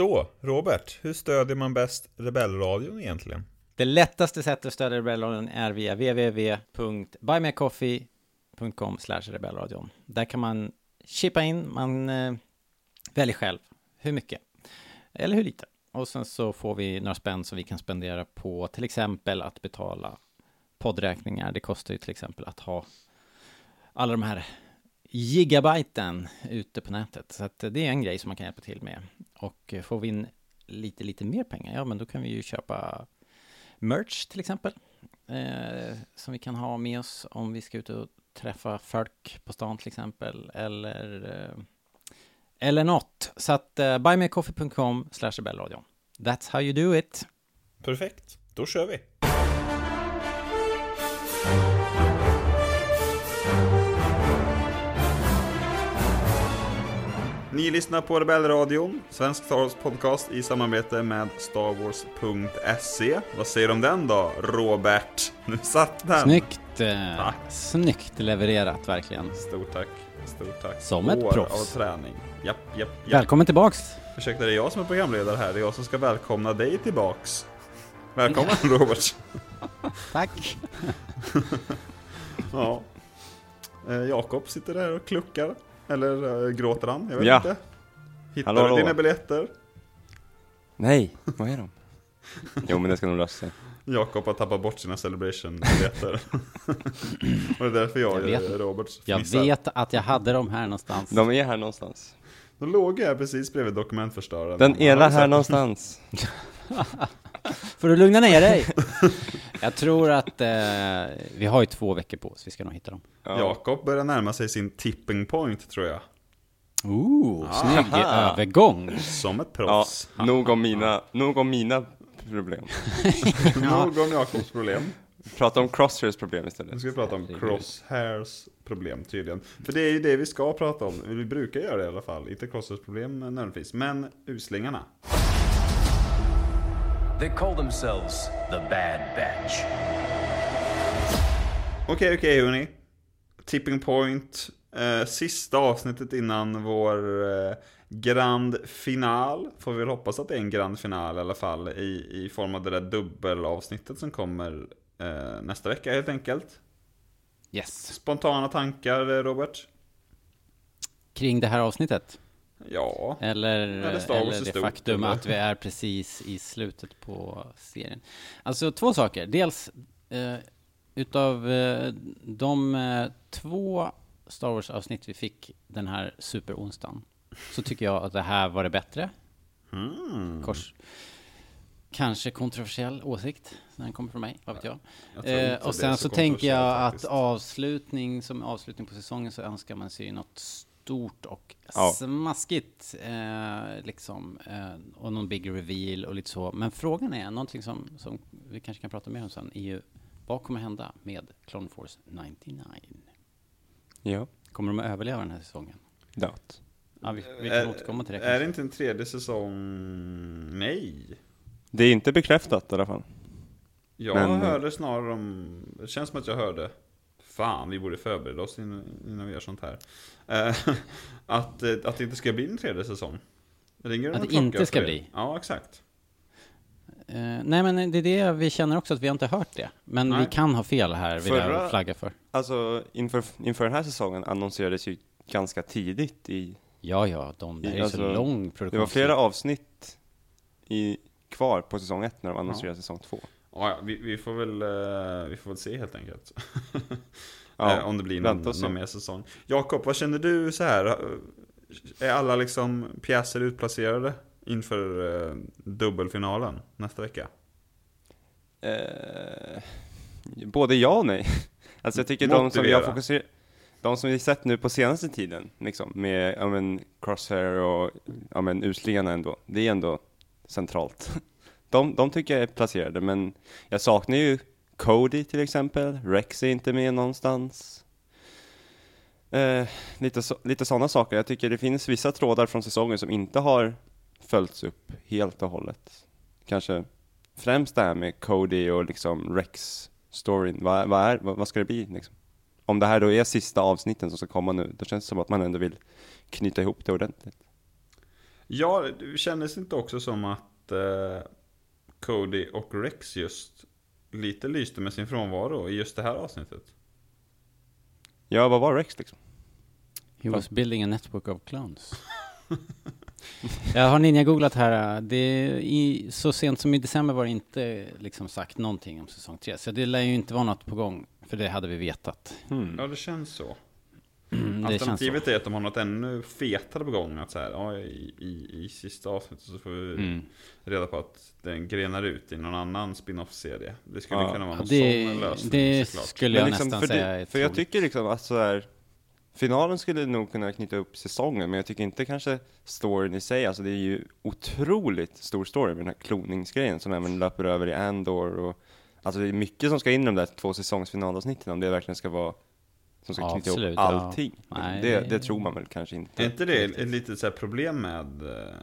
Så, Robert, hur stödjer man bäst Rebellradion egentligen? Det lättaste sättet att stödja Rebellradion är via www.buymeacoffee.com rebellradion. Där kan man chippa in, man eh, väljer själv hur mycket eller hur lite. Och sen så får vi några spänn som vi kan spendera på till exempel att betala poddräkningar. Det kostar ju till exempel att ha alla de här gigabyten ute på nätet. Så att det är en grej som man kan hjälpa till med. Och eh, får vi in lite, lite mer pengar, ja men då kan vi ju köpa merch till exempel. Eh, som vi kan ha med oss om vi ska ut och träffa folk på stan till exempel. Eller, eh, eller något. Så att eh, buymeacoffee.com slash rebellradion. That's how you do it. Perfekt, då kör vi. Ni lyssnar på Rebellradion, svensk Star Wars podcast i samarbete med StarWars.se. Vad säger du om den då, Robert? Nu satt den! Snyggt! Eh, snyggt levererat, verkligen. Stort tack, stort tack. Som ett År proffs. av träning. Japp, japp, japp. Välkommen tillbaks! Ursäkta, det är jag som är programledare här. Det är jag som ska välkomna dig tillbaks. Välkommen Robert! Tack! Ja. Eh, Jakob sitter där och kluckar. Eller eh, gråter han? Jag vet Ja. inte. Hittar Hallå, du hallå. dina biljetter? Nej, vad är de? Jo men det ska nog lösa sig. Jakob har tappat bort sina celebration-biljetter. och det är därför jag, Jag vet. är Robert Jag fnissar. vet att jag hade dem här någonstans. De är här någonstans. De låg här precis bredvid dokumentförstöraren. Den ena du här någonstans. Får du lugna ner dig? Jag tror att eh, vi har ju två veckor på oss, vi ska nog hitta dem. Ja. Jakob börjar närma sig sin tipping point tror jag. Ooh, snygg Aha. övergång! Som ett Ja, proffs. nog om mina, nog om mina problem. Nog om Jakobs problem. Prata om Crosshairs problem Nu istället. ska vi prata om crosshairs problem tydligen. För det är ju det vi ska prata om. Vi brukar göra det i alla fall. Inte crosshairs problem nödvändigtvis. Men uslingarna. They call themselves the Bad Batch. Okej, okej hörni. Tipping point. Eh, sista avsnittet innan vår eh, grand final. Får vi väl hoppas att det är en grand final i alla fall. I, i form av det där dubbelavsnittet som kommer eh, nästa vecka helt enkelt. Yes. Spontana tankar eh, Robert? Kring det här avsnittet? Ja. Eller, Eller eller det faktum eller? att vi är precis i slutet på serien. Alltså två saker. Dels, eh, utav eh, de eh, två Star Wars-avsnitt vi fick den här superonsdagen, så tycker jag att det här var det bättre. Mm. Kors. Kanske kontroversiell åsikt, den kommer från mig, vad vet jag. Jag Eh, och sen så, tänker kontroversiellt jag att avslutning, som avslutning på säsongen så önskar man sig något stort och Ja. smaskigt, eh, liksom, eh, och någon big reveal och lite så. Men frågan är, någonting som, som vi kanske kan prata mer om sen, är ju vad kommer hända med Clone Force 99? Ja, Kommer de att överleva den här säsongen? doubt. Ja, vi, vi kan Är- återkomma till det Är det inte en tredje säsong? Nej. Det är inte bekräftat i alla fall. Jag Men- hörde snarare om, det känns som att jag hörde, fan vi borde förbereda oss innan, vi gör sånt här. Eh, att, eh, att det inte ska bli en tredje säsong. Ringer Att det inte ska bli? Ja, exakt. Eh, nej men det är det vi känner också, att vi har inte hört det. Men Nej. vi kan ha fel här, vill Förra- jag flagga för. Alltså, inför, inför den här säsongen annonserades ju ganska tidigt i... Ja, ja, de, det här är ju så Alltså, lång produktion. Det var flera avsnitt i, kvar på säsong ett när de annonserade säsong två. Ja, vi, vi, får väl, eh, vi får väl se helt enkelt. Ja, Eh, om det blir någon, någon mer säsong. Jakob, vad känner du så här? Är alla liksom pjäser utplacerade inför eh, dubbelfinalen nästa vecka? Eh, både ja och nej. Alltså jag tycker de som vi har Motivera. fokuserat, de som vi sett nu på senaste tiden, liksom, med ja, men, Crosshair och ja, men, uslingarna ändå, det är ändå centralt. De, de tycker jag är placerade, men jag saknar ju Cody till exempel, Rex är inte med någonstans. Eh, lite så, lite sådana saker. Jag tycker det finns vissa trådar från säsongen som inte har följts upp helt och hållet. Kanske främst det här med Cody och liksom Rex-storyn. Vad, vad, är, vad, vad ska det bli liksom? Om det här då är sista avsnitten som ska komma nu, då känns det som att man ändå vill knyta ihop det ordentligt. Ja, det kändes inte också som att eh, Cody och Rex just lite lyste med sin frånvaro i just det här avsnittet? Ja, vad var Rex liksom? He was building a network of clowns. Jag har ninja-googlat här. Det är i, så sent som i december var det inte liksom sagt någonting om säsong 3. Så det lär ju inte vara något på gång. För det hade vi vetat. Hmm. Ja, det känns så. Mm. Alternativet är att de har något ännu fetare på gång. Att så här, ja, i, i, I sista avsnittet så får vi Mm. reda på att den grenar ut i någon annan spin-off-serie. Det skulle Ja, kunna vara någon det sån lösning det såklart. skulle jag liksom, nästan för, säga det, för jag tycker liksom att så här, finalen skulle nog kunna knyta upp säsongen, men jag tycker inte kanske storyn i sig, alltså det är ju otroligt stor story med den här kloningsgrejen som även löper över i Andor och Alltså det är mycket som ska in i de där två säsongsfinalavsnitten om det verkligen ska vara som ska knyta Absolut, ihop ja. allting. Nej, det, det- tror man väl kanske inte. Är inte det ett litet så här problem med eh,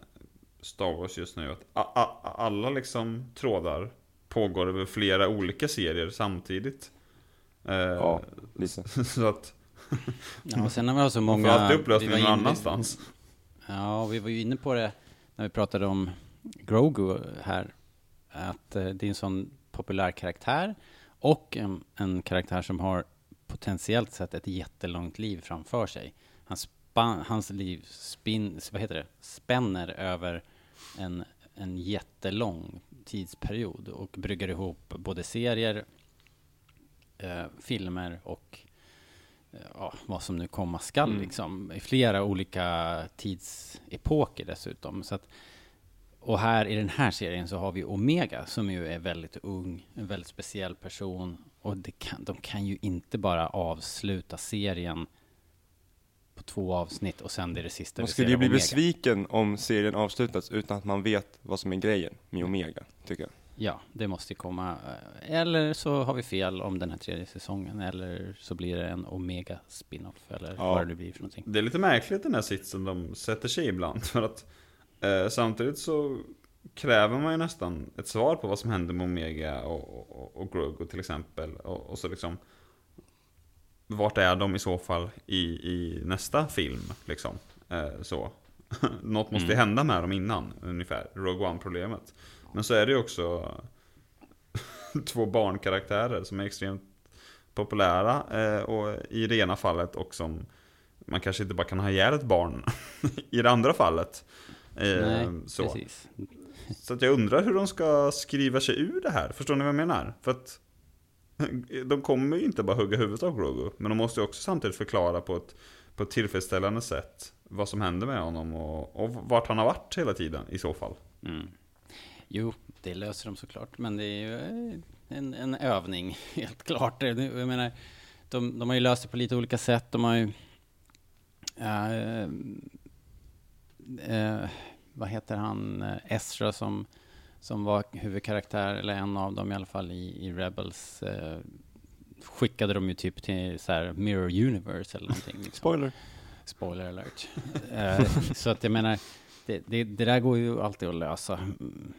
Star Wars just nu? Att a- a- alla liksom trådar pågår över flera olika serier samtidigt. Eh, Ja, lite. Så att Ja, och sen när vi har så man många... får alltid upplösning vi var någon annanstans. Ja, vi var ju inne på det när vi pratade om Grogu här. Att eh, det är en sån populär karaktär och en, en karaktär som har potentiellt sett ett jättelångt liv framför sig. Hans, hans liv spin, vad heter det? spänner över en, en jättelång tidsperiod och brygger ihop både serier, eh, filmer och eh, ja, vad som nu komma skall Mm. liksom. I flera olika tidsepoker dessutom. Så att, och här i den här serien så har vi Omega som ju är väldigt ung, en väldigt speciell person. Och det kan, de kan ju inte bara avsluta serien på två avsnitt och sen det är det sista Man skulle ju bli Omega. besviken om serien avslutas utan att man vet vad som är grejen med Omega, tycker jag. Ja, det måste ju komma. eh, Eller så har vi fel om den här tredje säsongen. Eller så blir det en Omega spin-off. Eller Ja. vad det blir för någonting. Det är lite märkligt den här sitsen de sätter sig ibland. För att eh, samtidigt så kräver man ju nästan ett svar på vad som händer med Omega och, och, och Grogu till exempel. Och, och så liksom vart är de i så fall i, i nästa film liksom? Eh, så. Något måste ju Mm. hända med dem innan, ungefär. Rogue One-problemet. Men så är det ju också två barnkaraktärer som är extremt populära eh, och i det ena fallet och som man kanske inte bara kan ha ihjäl ett barn i det andra fallet. Eh, Nej, så. precis så att jag undrar hur de ska skriva sig ur det här. Förstår ni vad jag menar? För att de kommer ju inte bara hugga huvudet av Grogu. Men de måste ju också samtidigt förklara på ett, på ett tillfredsställande sätt vad som händer med honom och, och vart han har varit hela tiden i så fall. Mm. Jo, det löser de såklart. Men det är ju eh, en, en övning, helt klart. Jag menar, de, de har ju löst det på lite olika sätt. De har ju... eh, eh, vad heter han? Eh, Ezra som, som var huvudkaraktär, eller en av dem i alla fall, i, i Rebels. Eh, skickade de ju typ till så här Mirror Universe eller någonting. Liksom. Spoiler. Spoiler alert. Eh, så att jag menar, det, det, det där går ju alltid att lösa.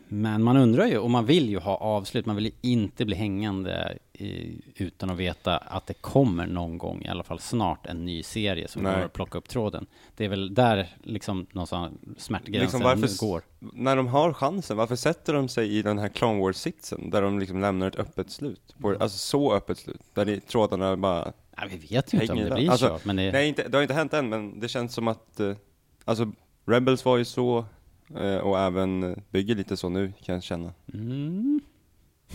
Men man undrar ju, och man vill ju ha avslut, man vill ju inte bli hängande i, utan att veta att det kommer någon gång, i alla fall snart, en ny serie som Nej. kommer att plocka upp tråden. Det är väl där liksom någonstans smärtgränsen Liksom varför- går. När de har chansen, varför sätter de sig i den här Clone Wars-sitsen där de liksom lämnar ett öppet slut? På, alltså så öppet slut, där det, trådarna bara... Ja, vi vet ju inte om det blir Alltså, så, men det, Nej, inte, det har inte hänt än, men det känns som att... Eh, alltså, Rebels var ju så, eh, och även bygger lite så nu, kan jag känna. mm,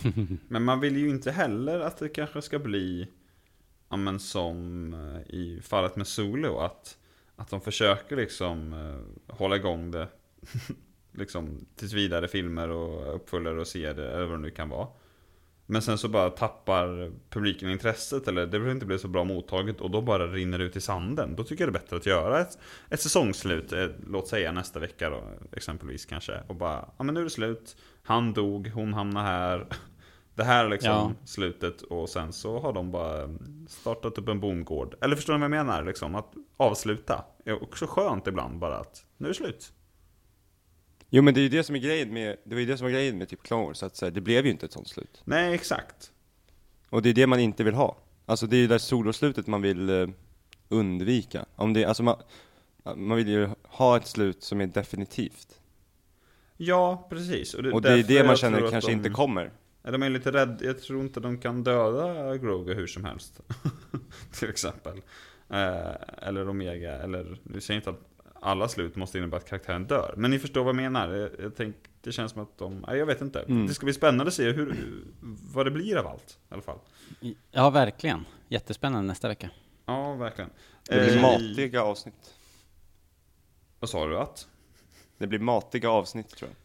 Men man vill ju inte heller att det kanske ska bli ja, men som eh, i fallet med Solo att, att de försöker liksom eh, hålla igång det liksom tills vidare filmer och uppföljare och serier eller vad det nu kan vara. Men sen så bara tappar publiken intresset eller det behöver inte bli så bra mottaget och då bara rinner det ut i sanden. Då tycker jag det är bättre att göra ett, ett säsongsslut, eh, låt säga nästa vecka då exempelvis kanske. Och bara, ja men nu är det slut, han dog, hon hamnar här. Det här är liksom Ja. slutet och sen så har de bara startat upp en bondgård. Eller förstår ni vad jag menar? Liksom, att avsluta är också skönt ibland bara att nu är det slut. Jo men det är ju det som är grejen med, det var ju det som var grejen med typ Clone Wars, att så här, det blev ju inte ett sånt slut. Nej, exakt. Och det är det man inte vill ha. Alltså det är ju det där soloslutet man vill eh, undvika. Om det, alltså man, Man vill ju ha ett slut som är definitivt. Ja, precis. Och det är därför det man jag känner att kanske de, inte kommer. Ja, De är lite rädda, jag tror inte de kan döda Grogu hur som helst. Till exempel. Eh, eller Omega, eller, vi säger inte att alla slut måste innebära att karaktären dör. Men ni förstår vad jag menar. Jag, jag tänk, det känns som att de, nej, jag vet inte. Mm. Det ska bli spännande att se hur, vad det blir av allt. I alla fall. Ja, verkligen. Jättespännande nästa vecka. Ja, verkligen. Det blir Eh, matiga avsnitt. Vad sa du att? Det blir matiga avsnitt tror jag.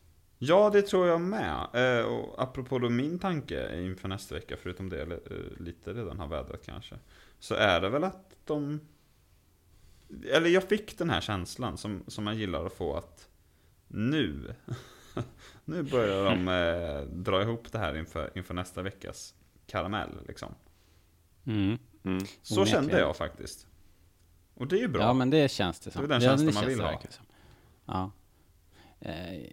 Ja, det tror jag med. Eh, och apropå då min tanke inför nästa vecka, förutom det eh, lite redan har vädrat kanske. Så är det väl att de... Eller jag fick den här känslan som, som man gillar att få att nu, nu börjar de eh, dra ihop det här inför, inför nästa veckas karamell liksom. Mm. Mm. Så Onekligen. kände jag faktiskt. Och det är ju bra. Ja, men det känns det som. Det är den ja, känslan det man vill ha. Ja. Eh,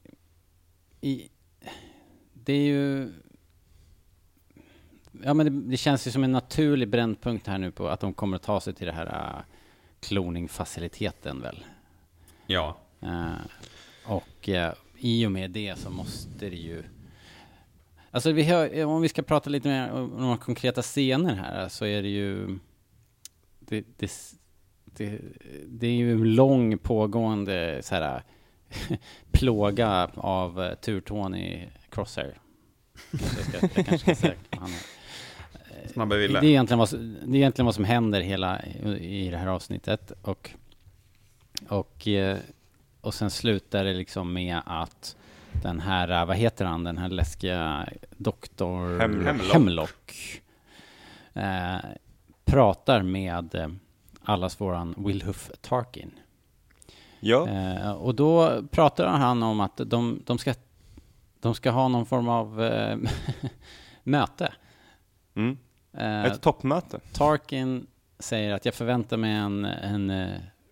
i, det är ju... Ja, men det, det känns ju som en naturlig brännpunkt här nu på att de kommer att ta sig till det här uh, kloningfaciliteten väl. Ja. Eh, och eh, i och med det så måste det ju... Alltså vi hör, om vi ska prata lite mer om några konkreta scener här så är det ju... Det, det, det, det är ju en lång pågående så här, plåga av Tur-Tony Crosshair. Jag, ska, jag kanske ska säga han är. Snabba Det Ville. är, egentligen vad, som- det är egentligen vad som händer hela i det här avsnittet. Och, och, eh, och sen slutar det liksom med att den här, eh, vad heter han, den här läskiga doktor Hemlock. Hemlock eh, pratar med eh, allas våran Wilhuff Tarkin. Ja, Eh, och då pratar han om att de, de, ska, de ska ha någon form av eh, möte. mm. Eh, ett toppmöte. Tarkin säger att jag förväntar mig en, en eh,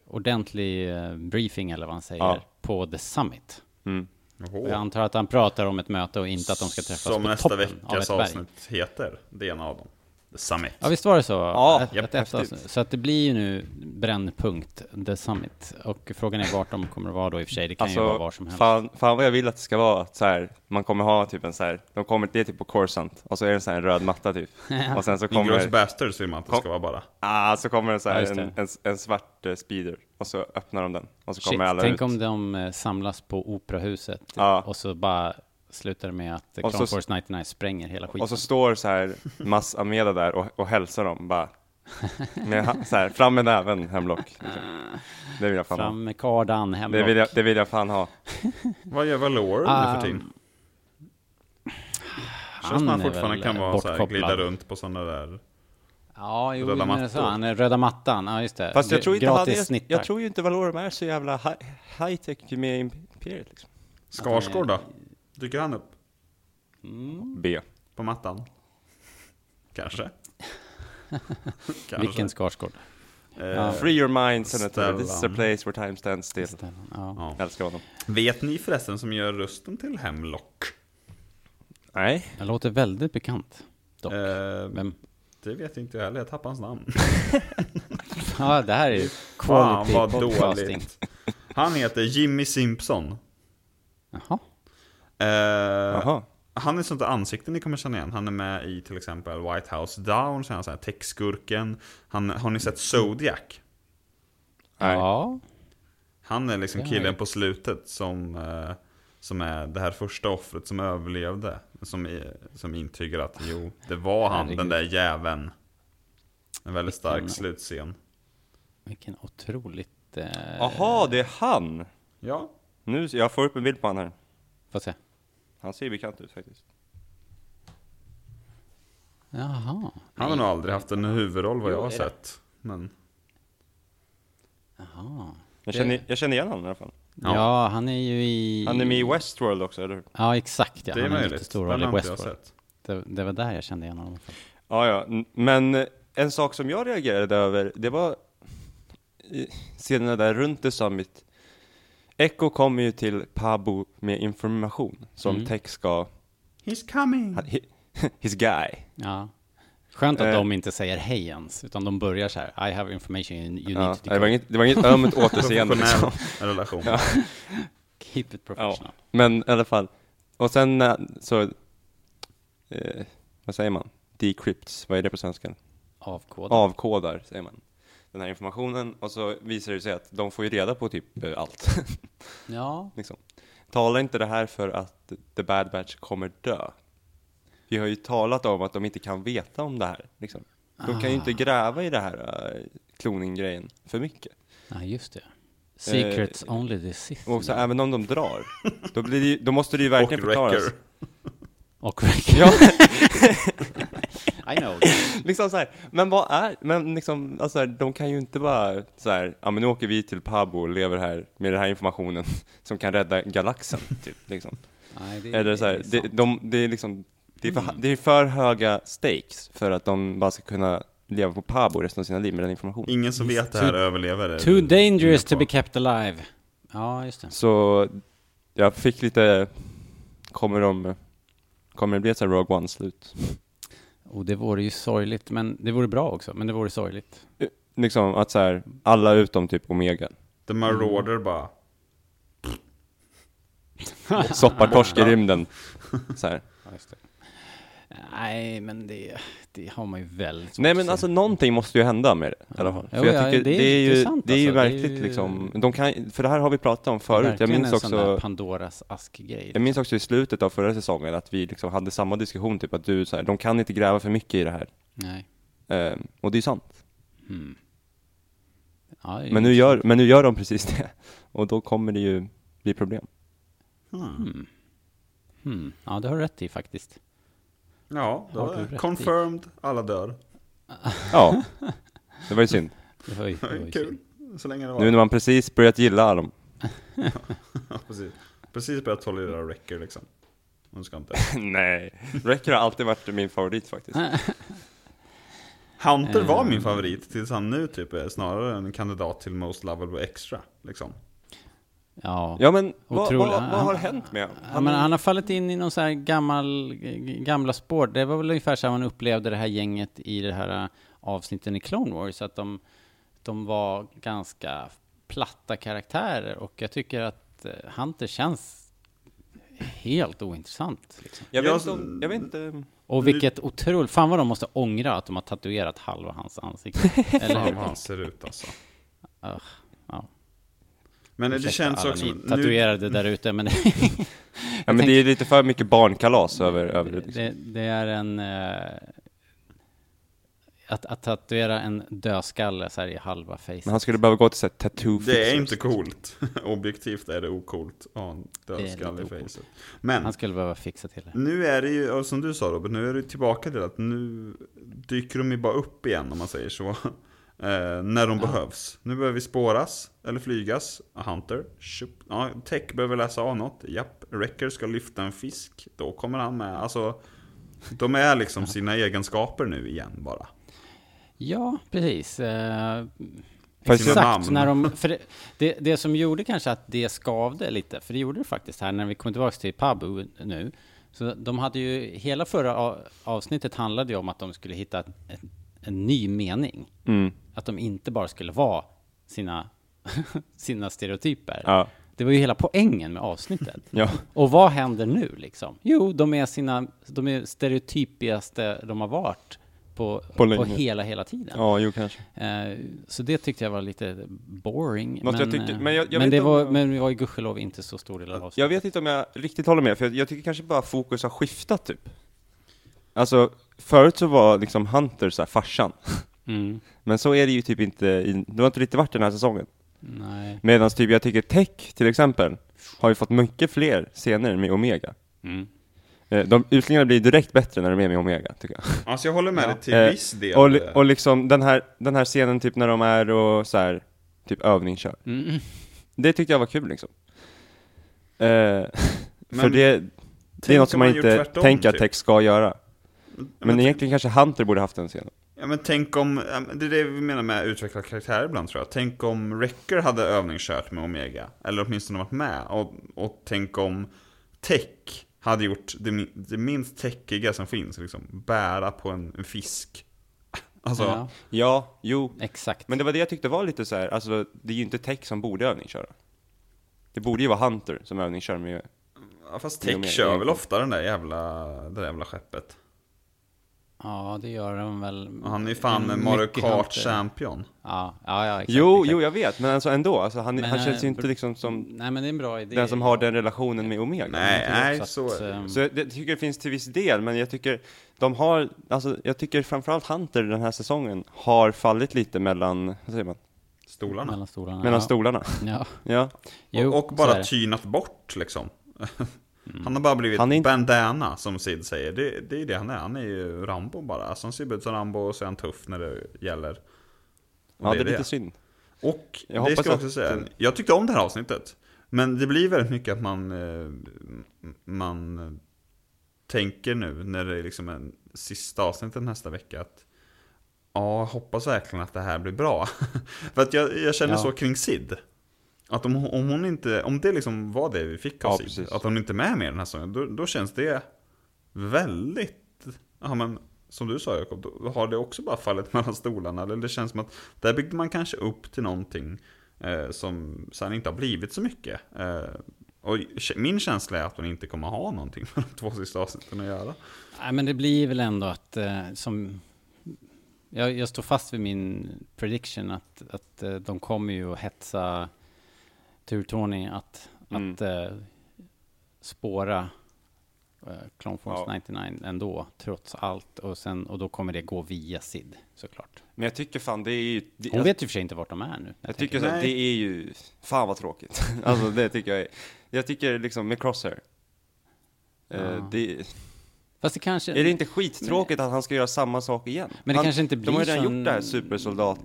ordentlig eh, briefing eller vad han säger Ja. på The Summit. Mm. Jag antar att han pratar om ett möte och inte att de ska träffas Som på nästa toppen av veckas ett berg. avsnitt heter. Det är en av dem. The Summit. Ja, visst var det så? Ja, ett, japp, ett så att det blir ju nu brännpunkt, The Summit. Och frågan är vart de kommer att vara då i och för sig. Det kan ju vara var Alltså, som helst. fan, fan vad jag vill att det ska vara, att så här, man kommer ha typ en så här, de kommer, det är typ på Coruscant, och så är det en sån här röd matta typ. Och sen så Inglourious kommer, Bastards vill man att det ska vara bara. ah, så kommer det så Ja, här, en, det. en, en svart eh, speeder, och så öppnar de den, och så Shit, kommer alla tänk ut. om de eh, samlas på Operahuset Ja. och så bara slutar med att Och så- Clone Force 99 spränger hela skiten. Och så står så här Mass Ameda där och, och hälsar dem bara. Med, ha- så här, fram med näven, hemlock. Det vill jag fan Fram med kardan, ha. hemlock. Det vill, jag, det vill jag fan ha. Vad gör Valor nu Ah, för tiden? Känns han är fortfarande kan vara så här, glida runt på sådana där. Ja, jo, Röda är så. mattor. Han är röda mattan, ja just det. Fast jag tror inte Gratis han är, snittar. jag tror ju inte Valorum är så jävla hi- high med Imperiet liksom. Skarsgård då? Dyker han upp Mm. B. på mattan? Kanske? Kanske. Vilken Skarsgård? Ja. Free your mind, Senator. This is a place where time stands still. Stellan, Ja. ja. Älskar honom. Vet ni förresten som gör rösten till Hemlock? Nej. Det låter väldigt bekant. Dock. Eh, Vem? det vet inte jag heller, jag tappade hans namn. Ja, det här är ju Fan quality vad podcasting. dåligt. Han heter Jimmy Simpson. Jaha. Eh. Han är sånt där ansikte ni kommer känna igen. Han är med i till exempel White House Down, så är han så här techskurken. Han, har ni sett Zodiac? Nej. Ja. Han är liksom killen på slutet som, eh, som är det här första offret som överlevde. Som, som intygar att jo, det var han, Herregud. den där jäveln. En väldigt stark Vilken- slutscen. Vilken otroligt... Eh, Jaha, det är han! Ja, Nu, jag får upp en bild på han här. Får se. Han ser bekant ut faktiskt. Jaha. han har nog aldrig haft en huvudroll vad Jo, jag har är sett. Men Jaha. Jag känner, jag känner igen honom i alla fall. Ja. Ja. han är ju i... Han är med i Westworld också, eller hur? Ja, exakt. Ja. det är han möjligt. jättestor Den roll i Westworld. Det, det var där jag kände igen honom. Ja, ja. Men eh, en sak som jag reagerade över, det var i scenerna där runt The Summit. Echo kommer ju till Pabu med information som Mm. Tex ska, He's coming! he, his guy. Ja. Skönt att Eh. de inte säger hej ens, utan de börjar så här. I have information you you Ja, need to det, var decode. inget, det var inget ömt återseende Professionell liksom. relation. Ja. Keep it professional. Men i alla fall. Och sen eh, så, eh, vad säger man? Decrypts, vad är det på svenska? Avkod. Avkodar, säger man. Den här informationen och så visar det sig att de får ju reda på typ eh, allt. Ja, liksom. Talar inte det här för att The Bad Batch kommer dö? Vi har ju talat om att de inte kan veta om det här. Liksom. De kan ju inte gräva i det här uh, kloning-grejen för mycket. ja just det. Secrets only the Sith. Och så även om de drar, då, blir det, ju- då måste det ju verkligen Och förklaras. Wrecker. Och Wrecker. Ja, I know. liksom så här. Men vad är, men liksom, alltså här, de kan ju inte bara så här, ja men nu åker vi till Pabo och lever här med den här informationen som kan rädda galaxen, typ, liksom. Nej, det, Eller så här, det, sant. de, det är liksom, det är, för, det är för höga stakes för att de bara ska kunna leva på Pabo resten av sina liv med den informationen. Ingen som vet det här överlever. är Too dangerous to be kept alive. Ja, just det. Så jag fick lite, kommer de, kommer det bli ett så här Rogue One-slut? Och det vore ju sorgligt, men det vore bra också, men det vore sorgligt. Liksom att så här, alla utom typ Omega. The Marauder bara, Soppar torsk i rymden. Så här. Ja, just det. Nej, men det, det har man ju väldigt Nej men alltså någonting måste ju hända med det i alla fall. Jo, För jag ja, tycker det är det är ju, det är ju alltså. Det är ju- liksom, de kan, för det här har vi pratat om förut, jag minns en sån där också Pandoras ask-grej. Jag minns också i slutet av förra säsongen att vi liksom hade samma diskussion, typ att du så här, de kan inte gräva för mycket i det här. Nej. Ehm, och det är sant. Mm. Ja, är Men nu, ju- gör, men nu gör de precis det. Och då kommer det ju bli problem. Hmm. Hmm. Ja, det har du rätt i faktiskt. Ja, då Har du är rätt i. confirmed, alla dör. Ja, det var ju synd. Det var ju, det var ju Kul, synd. så länge det var. Nu när man precis börjat gilla dem. Ja, precis. Precis börjat tolerera Wrecker liksom. Hon ska inte. Nej, Wrecker har alltid varit min favorit faktiskt. Hunter var Eh. min favorit tills han nu typ är snarare en kandidat till Most Lovable Extra. Liksom. Ja. Ja men, vad, Otroligt. vad, vad har Han- hänt med honom? Ja, men han har fallit in i någon så här gammal, gamla spår. Det var väl ungefär så här man upplevde det här gänget i det här äh, avsnitten i Clone Wars. Att de, de var ganska platta karaktärer. Och jag tycker att eh, Hunter känns helt ointressant. Liksom. jag, vet Jag- inte, om- jag vet inte. Och vilket otroligt... Fan vad de måste ångra att de har tatuerat halva hans ansikte. Eller Fan hur? vad han ser ut alltså. Ugh, ja. Men det känns också... ni Nu, tatuerade där ute, men Ja, men det är lite för mycket barnkalas över, över det. Liksom. det, det är en... eh, att, att tatuera en dödskalle så här i halva face. Men han skulle behöva gå till så här tattoo det är inte coolt. Objektivt är det ocoolt. Ja, en dödskalle i facet. Men Han skulle behöva fixa till det. nu är det ju, som du sa Robert, nu är det tillbaka till att nu dyker de ju bara upp igen om man säger så. Eh, när de behövs. Nu behöver vi spåras, eller flygas. Hunter, tjup. ja, Tech behöver läsa av något. Japp, Wrecker ska lyfta en fisk. Då kommer han med. Alltså, de är liksom sina egenskaper nu igen bara. Ja, precis. Eh, Exakt, när de, för det, det, det som gjorde kanske att det skavde lite, för det gjorde det faktiskt här när vi kom tillbaka till Pabu nu. Så de hade ju, hela förra avsnittet handlade ju om att de skulle hitta en, en ny mening. Mm. Att de inte bara skulle vara sina, sina stereotyper. Ja. Det var ju hela poängen med avsnittet. Ja. Och vad händer nu liksom? Jo, de är sina, de är stereotypigaste de har varit på, På på, hela, hela tiden. ja, jo kanske. Eh, så det tyckte jag var lite boring. Något jag men, tycker- eh, men jag- jag men det var, jag- men var ju gudskelov inte så stor del av avsnittet. Jag vet inte om jag riktigt håller med, för jag, jag tycker kanske bara fokus har skiftat typ. Alltså, förut så var liksom Hunter så här farsan. Mm. Men så är det ju typ inte, i, det har inte riktigt varit den här säsongen. Nej. Medan typ jag tycker Tech till exempel, har ju fått mycket fler scener med Omega. Mm. Eh, De utlingarna blir direkt bättre när de är med Omega, tycker jag. Alltså jag håller med Ja. dig till Eh, viss del. Och, och liksom den här, den här scenen typ när de är och så här, typ övningskör. Mm. Det tyckte jag var kul liksom. Eh, för det, det är något som om man man inte tvärtom, tänker att typ. Tech ska göra. Men, Men egentligen kanske Hunter borde haft den scenen. Ja men tänk om, det är det vi menar med att utveckla karaktärer ibland tror jag. Tänk om Wrecker hade övningskört med Omega. Eller åtminstone varit med. Och, och tänk om Tech hade gjort det, min- det minst techiga som finns. Liksom, bära på en, en fisk Alltså, Ja, Ja, jo. exakt. Men det var det jag tyckte var lite så här, alltså det är ju inte Tech som borde övningsköra. Det borde ju vara Hunter som övningskör med ja, fast Tech kör väl ofta den där jävla, det där jävla skeppet. Ja, det gör de väl. Han är ju fan Mycket Mario Hunter. Kart champion. Ja, ja, ja exakt. Jo, exakt. jo jag vet, men alltså ändå, alltså han, Men, han känns ju eh, inte liksom som Nej, men det är en bra idé. den som har den relationen med Omega. Nej, nej, också så att, Så jag, jag tycker det finns till viss del, men jag tycker de har, alltså jag tycker framförallt Hunter den här säsongen har fallit lite mellan, vad säger man, Stolarna. Mellan stolarna. mellan ja. stolarna. Ja. Ja, Jo, och, och bara tynat bort liksom. Han har bara blivit Han är bandana som Sid säger. Det, det är det han är. Han är ju Rambo bara. Alltså han ser ut som Rambo och så är han tuff när det gäller. Och ja det är lite synd. Och Jag det ska jag också säga. Jag tyckte om det här avsnittet. Men det blir väldigt mycket att man, eh, man tänker nu när det är liksom en sista avsnittet nästa vecka att ja, hoppas verkligen att det här blir bra. För att jag, jag känner Ja. så kring Sid. Att om, om hon inte, om det liksom var det vi fick av Ja, Sid, precis. att hon inte är med mer den här säsongen, då, då känns det väldigt, ja men som du sa Jakob, då har det också bara fallit mellan stolarna. Eller det känns som att där byggde man kanske upp till någonting eh, som sen inte har blivit så mycket. Eh, och min känsla är att hon inte kommer ha någonting med de två sista avsnitten att göra. Nej, men det blir väl ändå att, eh, som... Jag, jag står fast vid min prediction att, att eh, de kommer ju att hetsa Tur-Tony att, Mm. att eh, spåra eh, Clone Force Ja. 99 ändå, trots allt. Och, sen, och då kommer det gå via Sid, såklart. Men jag tycker fan det är ju, det, Hon jag, vet ju för sig inte vart de är nu. jag tycker så det är ju, fan vad tråkigt. alltså det tycker jag är, jag tycker liksom med Crosshair, eh, Ja. det, Fast det kanske... är det inte skittråkigt att han ska göra samma sak igen? Men det han, kanske inte De har ju blir redan sån- gjort det här supersoldat,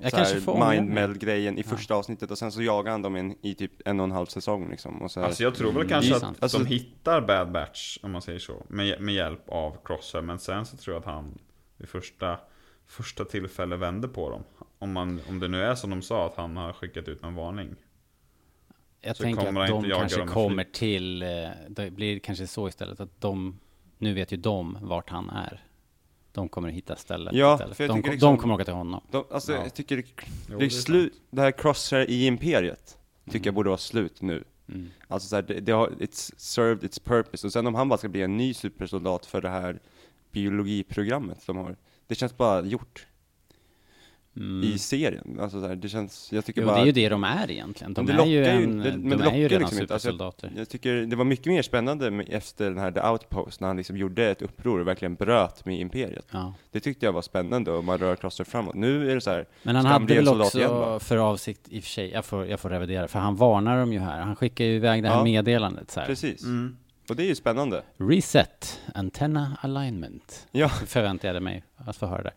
mindmeld-grejen i första avsnittet och sen så jagar han dem i, en, i typ en och en halv säsong liksom. Och så här, Alltså jag tror väl det kanske att. Alltså- de hittar Bad Batch, om man säger så, med, med hjälp av Crosser. Men sen så tror jag att han vid första, första tillfälle vänder på dem. Om, man, om det nu är som de sa, att han har skickat ut en varning. Jag så tänker att de kanske kommer till, eh, det blir kanske så istället att de, nu vet ju de vart han är. De kommer att hitta stället Ja, för jag De, kom- liksom- de kommer åka till honom. de, alltså Ja. jag tycker det, Jo, det, det är är slut, det här Crosshair i Imperiet, tycker jag borde vara slut nu. Mm. Alltså så här, det, det har, it's served its purpose. Och sen om han bara ska bli en ny supersoldat för det här biologiprogrammet de har. Det känns bara gjort Mm. i serien. Alltså så här, det känns, jag tycker Jo, bara... det är ju det de är egentligen. De Men det är ju, lockar ju en, inte- de men det är ju redan liksom. Alltså, supersoldater. Jag tycker det var mycket mer spännande med, efter den här The Outpost, när han liksom gjorde ett uppror och verkligen bröt med Imperiet. ja. Det tyckte jag var spännande och man rör Crosser framåt. Nu är det så här, Men han hade väl också igen, för avsikt, i och för sig, jag får, jag får revidera, för han varnar dem ju här. Han skickar ju iväg det här Ja. meddelandet så här. precis. Mm. Och det är ju spännande. Reset, antenna alignment. Ja, Förväntade jag mig att få höra där.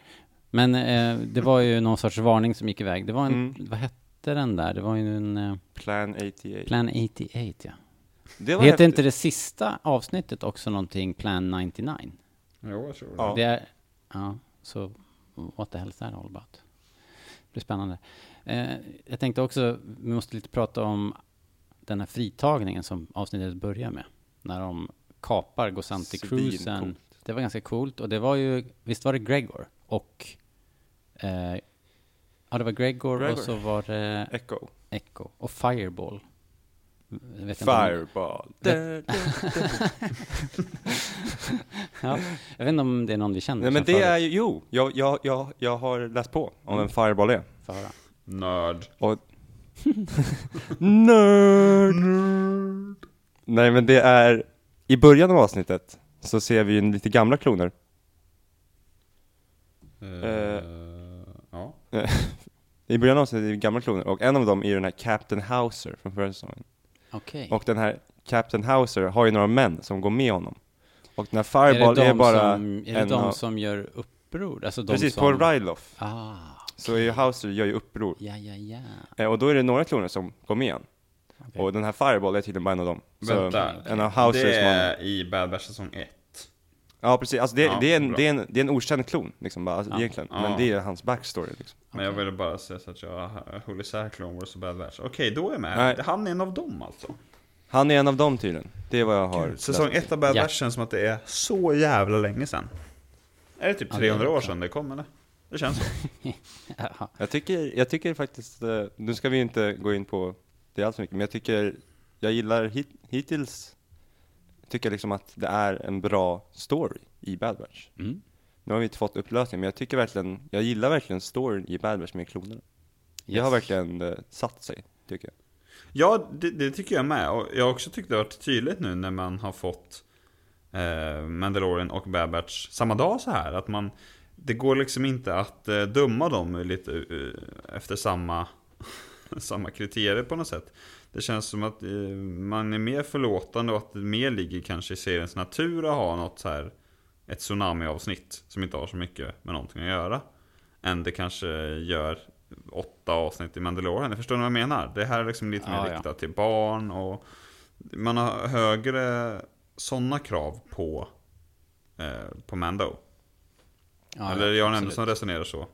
Men eh, det var ju någon sorts varning som gick iväg. Det var en, Mm. vad hette den där? Det var ju en eh, Plan 88. Plan 88, ja. Det var Heter häftigt. inte det sista avsnittet också någonting Plan 99? Jo, jag tror det. Ja. Det är, ja, så what the hell is that all about? Det blir spännande. Eh, jag tänkte också, vi måste lite prata om den här fritagningen som avsnittet börjar med. När de kapar Gosanti-cruisen. Det var ganska coolt och det var ju, visst var det Gregor? Och, eh, ja det var Gregor, Gregor. och så var det Echo. Echo och Fireball. Vet inte om- Fireball. Det- Ja, jag vet inte om det är någon vi känner Nej men det förut. är ju, jo, jag, jag, jag, jag har läst på om Mm. en Fireball är. Får höra. Nörd. Och... Nerd! Nej men det är, i början av avsnittet så ser vi ju lite gamla kloner. Eh, ja. I början av avsnittet är det gamla kloner och en av dem är den här Captain Hauser från förra säsongen. Okej. Och den här Captain Hauser har ju några män som går med honom. Och den här Är Fireball är, de, bara som, är det en de av, som gör uppror? Alltså de Precis, som... på Ryloff Ah, så är ju Hauser gör ju uppror. ja, ja, ja. Eh, Och då är det några kloner som går med igen. Okej. Och den här Fireball är tydligen bara en av dem. Så Vänta. en av Hausers Det man... är i Bad Batch säsong 1. Ja precis, alltså det, Ja, det, är en, bra. det, är en, det är en okänd klon liksom bara, alltså, Ja. egentligen. Ja. Men det är hans backstory liksom. Men jag ville bara säga så att jag höll isär Clone Wars och Bad Batch. Okej, då är jag med. Nej. Han är en av dem alltså. Han är en av dem tydligen. Det är vad jag har Gud, säsong läst. 1 av Bad Ja. Batch känns som att det är så jävla länge sedan. Är det typ Ja, det är 300 det år sedan det kom eller? Det känns så. Ja. Jag tycker, jag tycker faktiskt, eh, nu ska vi inte gå in på det alls mycket, men jag tycker, jag gillar hit, hittills, tycker liksom att det är en bra story i Bad Batch. Mm. Nu har vi inte fått upplösning, men jag tycker verkligen, jag gillar verkligen storyn i Bad Batch med klonerna. Det har Yes. verkligen eh, satt sig, tycker jag. Ja, det, det tycker jag med. Och jag har också tyckt det har varit tydligt nu när man har fått eh, Mandalorian och Bad Batch samma dag så här. Att man, det går liksom inte att eh, döma dem lite eh, efter samma, samma kriterier på något sätt. Det känns som att eh, man är mer förlåtande och att det mer ligger kanske i seriens natur att ha något så här ett tsunami-avsnitt som inte har så mycket med någonting att göra. Än det kanske gör åtta avsnitt i Mandalorian. Förstår ni vad jag menar? Det här är liksom lite mer Ja, ja. riktat till barn och man har högre sådana krav på, eh, på Mando. Ja, Eller ja, jag är den enda som resonerar så.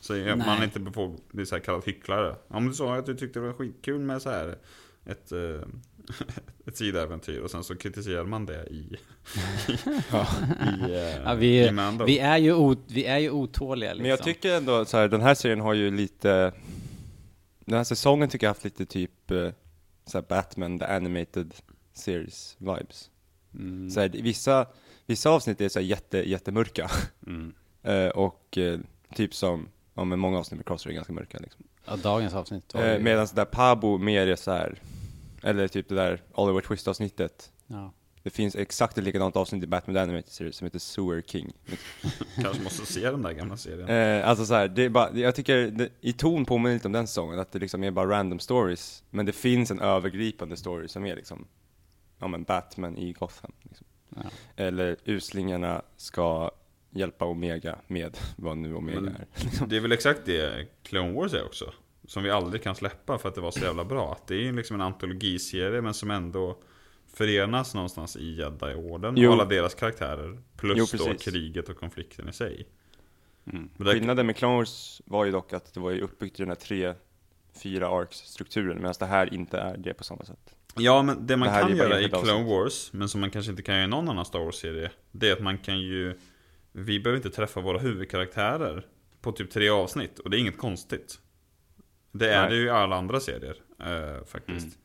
Att, så man inte befog, blir så här kallad hycklare. Om du sa att du tyckte det var skitkul med så här ett, eh, ett sidoäventyr och sen så kritiserar man det i, i, eh, Ja, vi, i Mando. vi, är ju o, vi är ju otåliga liksom. Men jag tycker ändå så här, den här serien har ju lite, den här säsongen tycker jag har haft lite typ eh, så här Batman the animated series vibes. Mm. Så här, vissa, vissa avsnitt är så här jätte, jättemörka. Mm. Och typ som, ja men många avsnitt med Crosshair är ganska mörka liksom. Ja, dagens avsnitt var Eh, Medan det där Pabo mer är så här, eller typ det där Oliver Twist avsnittet. ja. Det finns exakt ett likadant avsnitt i Batman Animated Series som heter Sewer King. Kanske måste se den där gamla serien. Eh, alltså så här, det är bara, jag tycker det, i ton påminner lite om den säsongen, att det liksom är bara random stories, men det finns en övergripande story som är liksom, ja men Batman i Gotham. Liksom. Ja. Eller uslingarna ska hjälpa Omega med vad nu Omega Men- är. Det är väl exakt det Clone Wars är också. Som vi aldrig kan släppa för att det var så jävla bra. Att det är ju liksom en antologiserie men som ändå förenas någonstans i Jedi-orden. Och alla deras karaktärer. Plus Jo, då kriget och konflikten i sig. Mm. Det- Skillnaden med Clone Wars var ju dock att det var ju uppbyggt i den här tre, fyra arcs-strukturen, medan det här inte är det på samma sätt. Ja, men det man Det kan göra i Clone. Wars, men som man kanske inte kan göra i någon annan Star Wars-serie, det är att man kan ju... Vi behöver inte träffa våra huvudkaraktärer på typ tre avsnitt, och det är inget konstigt. Det är Nej. det ju i alla andra serier, eh, faktiskt. Mm.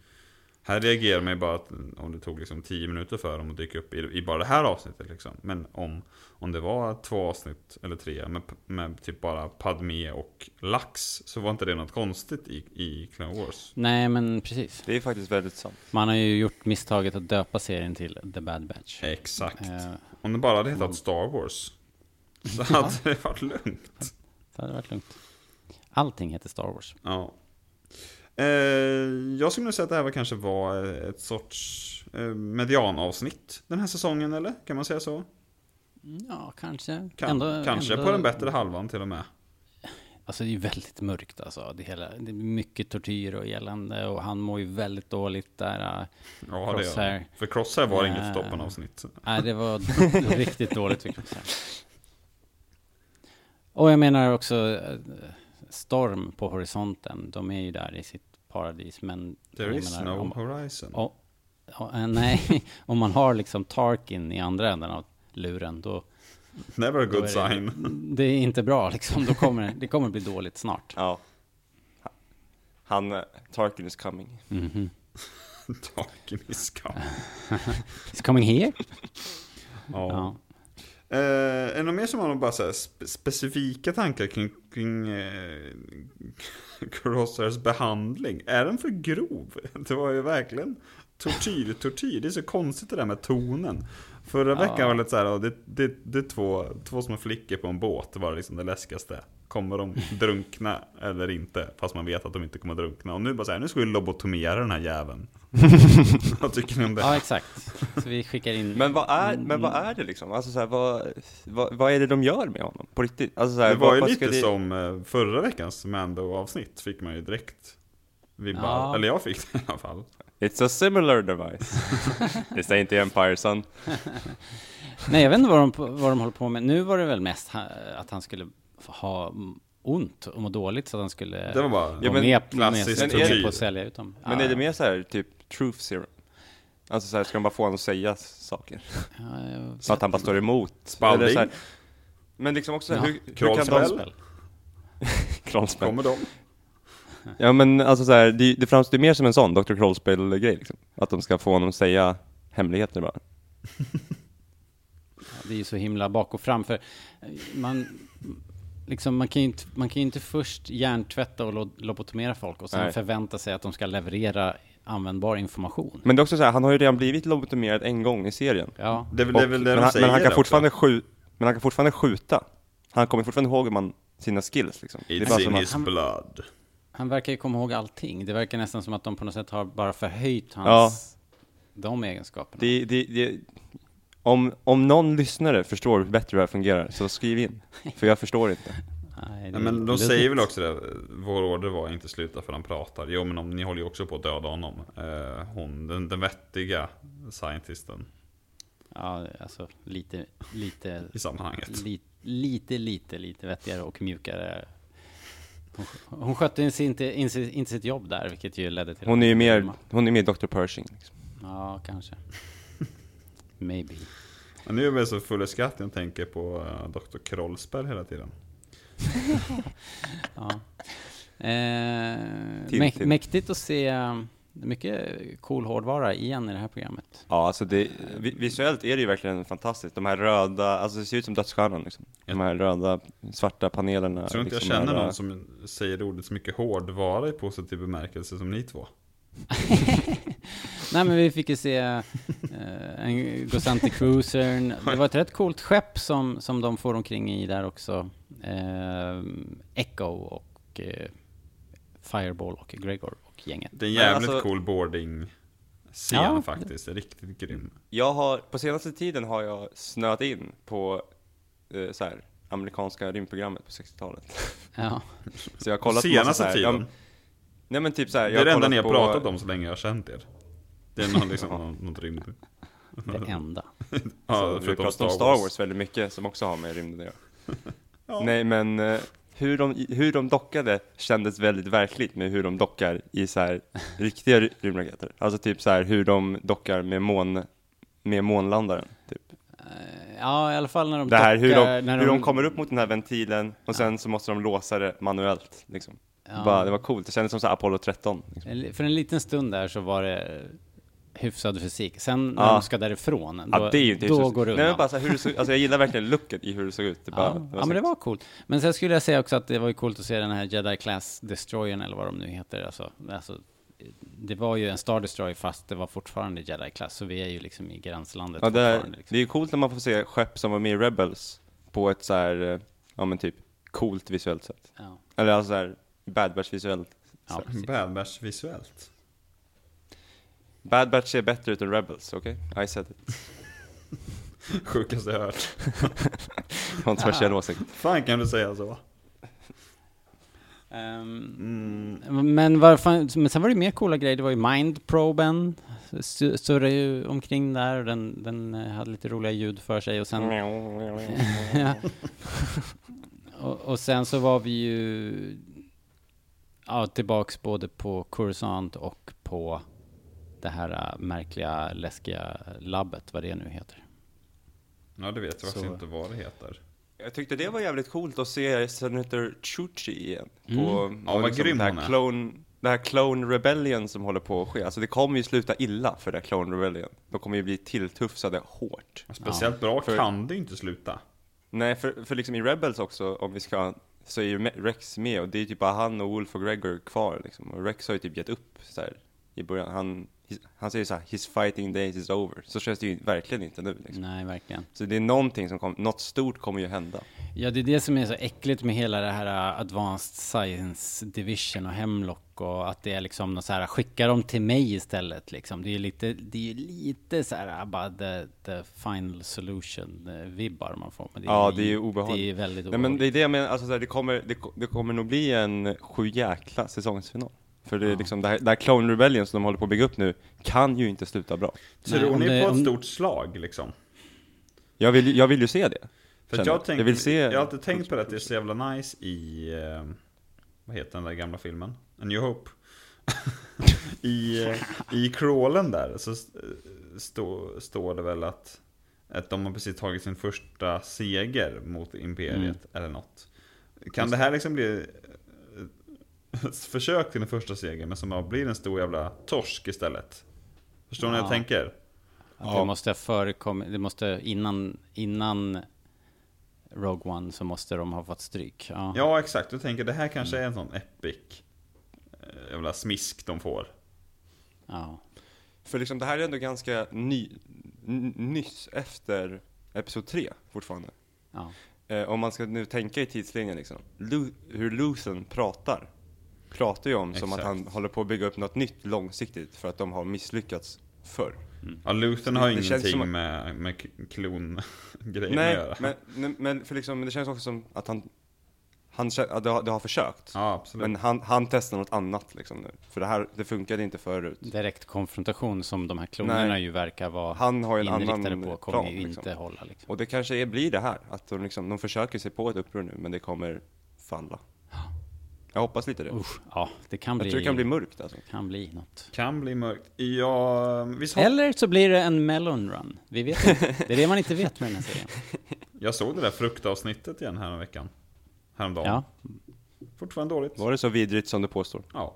Här reagerar man ju bara att om det tog liksom 10 minuter för dem att dyka upp i, i bara det här avsnittet liksom. Men om, om det var två avsnitt eller tre med, med typ bara Padme och Lax så var inte det något konstigt i, i Clone Wars. Nej, men precis. Det är faktiskt väldigt sant. Man har ju gjort misstaget att döpa serien till The Bad Batch. Exakt. Eh, Om det bara hade hetat Star Wars så hade det varit lugnt. det hade varit lugnt. Allting heter Star Wars. Ja. Eh, jag skulle nog säga att det här var kanske var ett sorts eh, medianavsnitt den här säsongen, eller? Kan man säga så? Ja, kanske. Kan, Ändå- kanske ändå- på den bättre halvan till och med. Alltså det är ju väldigt mörkt alltså. Det, hela, det är mycket tortyr och elände och han mår ju väldigt dåligt där. äh. Ja, det Crosshair. är För Crosshair var Ja. inget toppenavsnitt. Nej, det var riktigt dåligt för Crosshair. Och jag menar också eh, Storm på horisonten. De är ju där i sitt paradis, men... There is menar, no om, horizon. och, och, eh, Nej, om man har liksom Tarkin i andra änden av luren, då... Never a good är det, sign. Det är inte bra liksom. Då kommer det kommer bli dåligt snart. Ja. Han, eh, Tarkin is coming. Mhm. Taken i skam. It's coming here? Ja. Ja. Eh, är det något mer som har några bara så spe- specifika tankar kring, kring eh, Crosshairs behandling? Är den för grov? Det var ju verkligen tortyr, tortyr. Det är så konstigt det där med tonen. Förra Ja. veckan var det så här, det, det, det är två, två små flickor på en båt, det var liksom det läskigaste. Kommer de drunkna eller inte? Fast man vet att de inte kommer drunkna. Och nu bara så här, nu ska vi lobotomera den här jäveln. Vad tycker ni om det? ja, exakt. Så vi skickar in... Men vad är, men vad är det liksom? Alltså så här, vad, vad, vad är det de gör med honom? På riktigt? Alltså så här, Det var vad, ju lite det- som eh, förra veckans Mando-avsnitt fick man ju direkt vibbar, Ja. eller jag fick det i alla fall. It's a similar device. This ain't the Empire son. Nej, jag vet inte vad de, vad de håller på med. Nu var det väl mest att han skulle ha ont och må dåligt så att han skulle Det var bara vara Ja, men med, med, klassisk med, tortyr. på att sälja ut dem. Men Ja, är det mer så här typ truth serum? Alltså så här, ska de bara få honom att säga saker? Ja, Så att han bara står emot? Spalding. Eller så här, Men liksom också, Ja. hur, hur kan de... Spel. Krollspel. Kommer de? Ja men alltså så här, det, det framstår mer som en sån Dr. Krollspel-grej liksom. Att de ska få honom att säga hemligheter bara. Det är ju så himla bak och fram, för man, liksom, man, kan ju inte, man kan ju inte först hjärntvätta och lo- lobotomera folk och sen Nej. förvänta sig att de ska leverera användbar information. Men det är också så här, han har ju redan blivit lobotomerad en gång i serien. Ja, Det är väl Och, det, är väl det men, de han, säger men, han kan fortfarande skjuta, men han kan fortfarande skjuta. Han kommer fortfarande ihåg hur man, sina skills liksom. Det är It's bara in his blood. han verkar ju komma ihåg allting. Det verkar nästan som att de på något sätt har bara förhöjt hans, de egenskaperna. det, det, det, om, om någon lyssnare förstår hur bättre det här fungerar, så skriv in. För jag förstår inte. Nej, det men de säger väl också det, vår order var inte sluta för han pratar. Jo men om, ni håller ju också på att döda honom. Eh, hon, den, den vettiga scientisten Ja, alltså lite, lite, i sammanhanget. li, lite, lite, lite vettigare och mjukare. Hon, hon skötte inte, inte, inte, inte sitt jobb där, vilket ju ledde till... Hon är ju mer, hon är mer Dr. Pershing. Liksom. Ja, kanske. Maybe. Men nu är jag så full i skratt när jag tänker på uh, Dr. Krollspel hela tiden. Ja. Eh, Till- till. mäktigt att se eh, mycket cool hårdvara igen i det här programmet. Ja, alltså det, vi- visuellt är det ju verkligen fantastiskt. De här röda, alltså det ser ut som Dödsstjärnan liksom. De här röda, svarta panelerna. Jag tror inte jag liksom känner här, någon som säger ordet så mycket hårdvara i positiv bemärkelse som ni två. Nej men vi fick ju se eh, en Gosanti Cruisern. Det var ett rätt coolt skepp som, som de får omkring i där också. Eh, Echo och eh, Fireball och Gregor och gänget. Det är en jävligt alltså- cool boarding scen Ja. faktiskt. Riktigt grym. Jag har, på senaste tiden har jag snöat in på eh, så här, amerikanska rymdprogrammet på 60-talet. Ja. Så jag har kollat på massa Senaste så här, tiden. Ja, nej men typ så här, det jag är det enda ni har på- pratat om så länge jag har känt er. Det är någon, liksom, någon, något rymd. Det enda. Så Ja, vi förutom pratat om Star Wars väldigt mycket som också har med rymden att göra. Nej men eh, hur de, hur de dockade kändes väldigt verkligt med hur de dockar i så här riktiga ry- rymdraketer. Alltså typ så här hur de dockar med mån, med månlandaren. Typ. Eh, Ja, i alla fall när de Det här hur dockar- de, när hur de kommer upp mot den här ventilen och sen så måste de låsa det manuellt. Liksom. Ja. Bara, det var coolt, det kändes som så här Apollo 13. Liksom. För en liten stund där så var det hyfsad fysik. Sen när Ja. de ska därifrån, då, Ja, det är ju inte då går det undan. men bara så här, hur det såg, alltså jag gillar verkligen looken i hur det såg ut. Det bara, Ja, det ja, var men det var coolt. Men sen skulle jag säga också att det var ju coolt att se den här Jedi Class Destroyern eller vad de nu heter. Alltså, alltså, det var ju en Star Destroyer fast det var fortfarande Jedi Class, så vi är ju liksom i gränslandet Ja, det, är. Liksom. det är ju coolt när man får se skepp som var med i Rebels på ett så här, eh, ja men typ coolt visuellt sätt. Ja, Eller alltså så här, Bad Batch visuellt. ja. Bad Batch visuellt. Bad Batch ser bättre ut än Rebels, okej? I said it. Sjukaste jag hört. Kontroversiell åsikt. Fan kan du säga så? Ehm, Men, vad fan, men sen var det mer coola grejer. Det var ju Mindproben, su- surrade ju omkring där. och Den, den eh, hade lite roliga ljud för sig. Och sen, Ja. och, och sen så var vi ju ja, tillbaks både på Coruscant och på det här äh, märkliga, läskiga labbet, vad det nu heter. Ja, det vet jag faktiskt inte vad det heter. Jag tyckte det var jävligt coolt att se Senator Chuchi igen. På, Mm. Ja, vad grym det här clone, det här Clone Rebellion som håller på att ske. Alltså det kommer ju sluta illa för det här Clone Rebellion. De kommer ju bli tilltufsade hårt. Speciellt bra för- kan det inte sluta. Nej, för, för liksom i Rebels också, om vi ska, så är ju Rex med och det är typ bara han och Wolf och Gregor kvar liksom. Och Rex har ju typ gett upp så här, i början. Han, han säger så här, his fighting days is over. Så känns det ju verkligen inte nu liksom. Nej, verkligen. Så det är någonting som kommer, något stort kommer ju hända. Ja, det är det som är så äckligt med hela det här äh, Advanced Science Division och Hemlock och att det är liksom något så här, skicka dem till mig istället liksom. Det är lite, det är lite så här, äh, bara the, the final solution äh, vibbar man får. Men det Ja, det är ju obehagligt. Det är väldigt Nej obehagligt. men det är det jag menar, alltså så här, det kommer, det, det kommer nog bli en sju jäkla säsongsfinal. För det är Ja. liksom, det här, det här Clone Rebellion som de håller på att bygga upp nu, kan ju inte sluta bra. Tror ni det- på ett om- stort slag liksom? Jag vill, ju- jag vill ju se det. För jag, tänk, jag vill se... jag har alltid tänkt på det att det är så jävla nice i, eh, vad heter den där gamla filmen? A New Hope. I, eh, I crawlen där så eh, stå, står det väl att att de har precis tagit sin första seger mot Imperiet Mm. eller något. Kan det här liksom bli försök till en första seger men som blir en stor jävla torsk istället? Förstår ni vad jag Ja. tänker? Att Ja. det måste ha förekommit, det måste innan, innan Rogue One så måste de ha fått stryk. Ja. Ja, exakt. Du tänker det här kanske är en sån epic eh, jävla smisk de får. ja. För liksom det här är ändå ganska ny, nyss efter Episod 3 fortfarande. ja. Eh, om man ska nu tänka i tidslinjen liksom. Lu- hur Luthen pratar. Pratar ju om som att Exakt. han håller på att bygga upp något nytt långsiktigt för att de har misslyckats förr. Ja, Luthen har känns ingenting att- med, med klongrejen att Nej, göra. men, nej, men för liksom, det känns också som att han, han det, har, det har försökt. Ja, absolut. Men han, han testar något annat liksom nu. För det här, det funkade inte förut. Direkt konfrontation som de här klonerna Nej. ju verkar vara Han har ju en inriktade annan på kommer plan, ju liksom. inte hålla liksom. Och det kanske är, blir det här, att de, liksom, de försöker sig på ett uppror nu, men det kommer falla. Jag hoppas lite det. Usch, ja, det kan Jag bli, tror det kan bli mörkt alltså. kan bli något. Kan bli mörkt. Ja, visst har... Eller så blir det en melon run. Vi vet inte. Det är det man inte vet med den här serien. Jag såg det där fruktavsnittet igen här veckan. Häromdagen. Ja, Fortfarande dåligt. Var det så vidrigt som du påstår? Ja.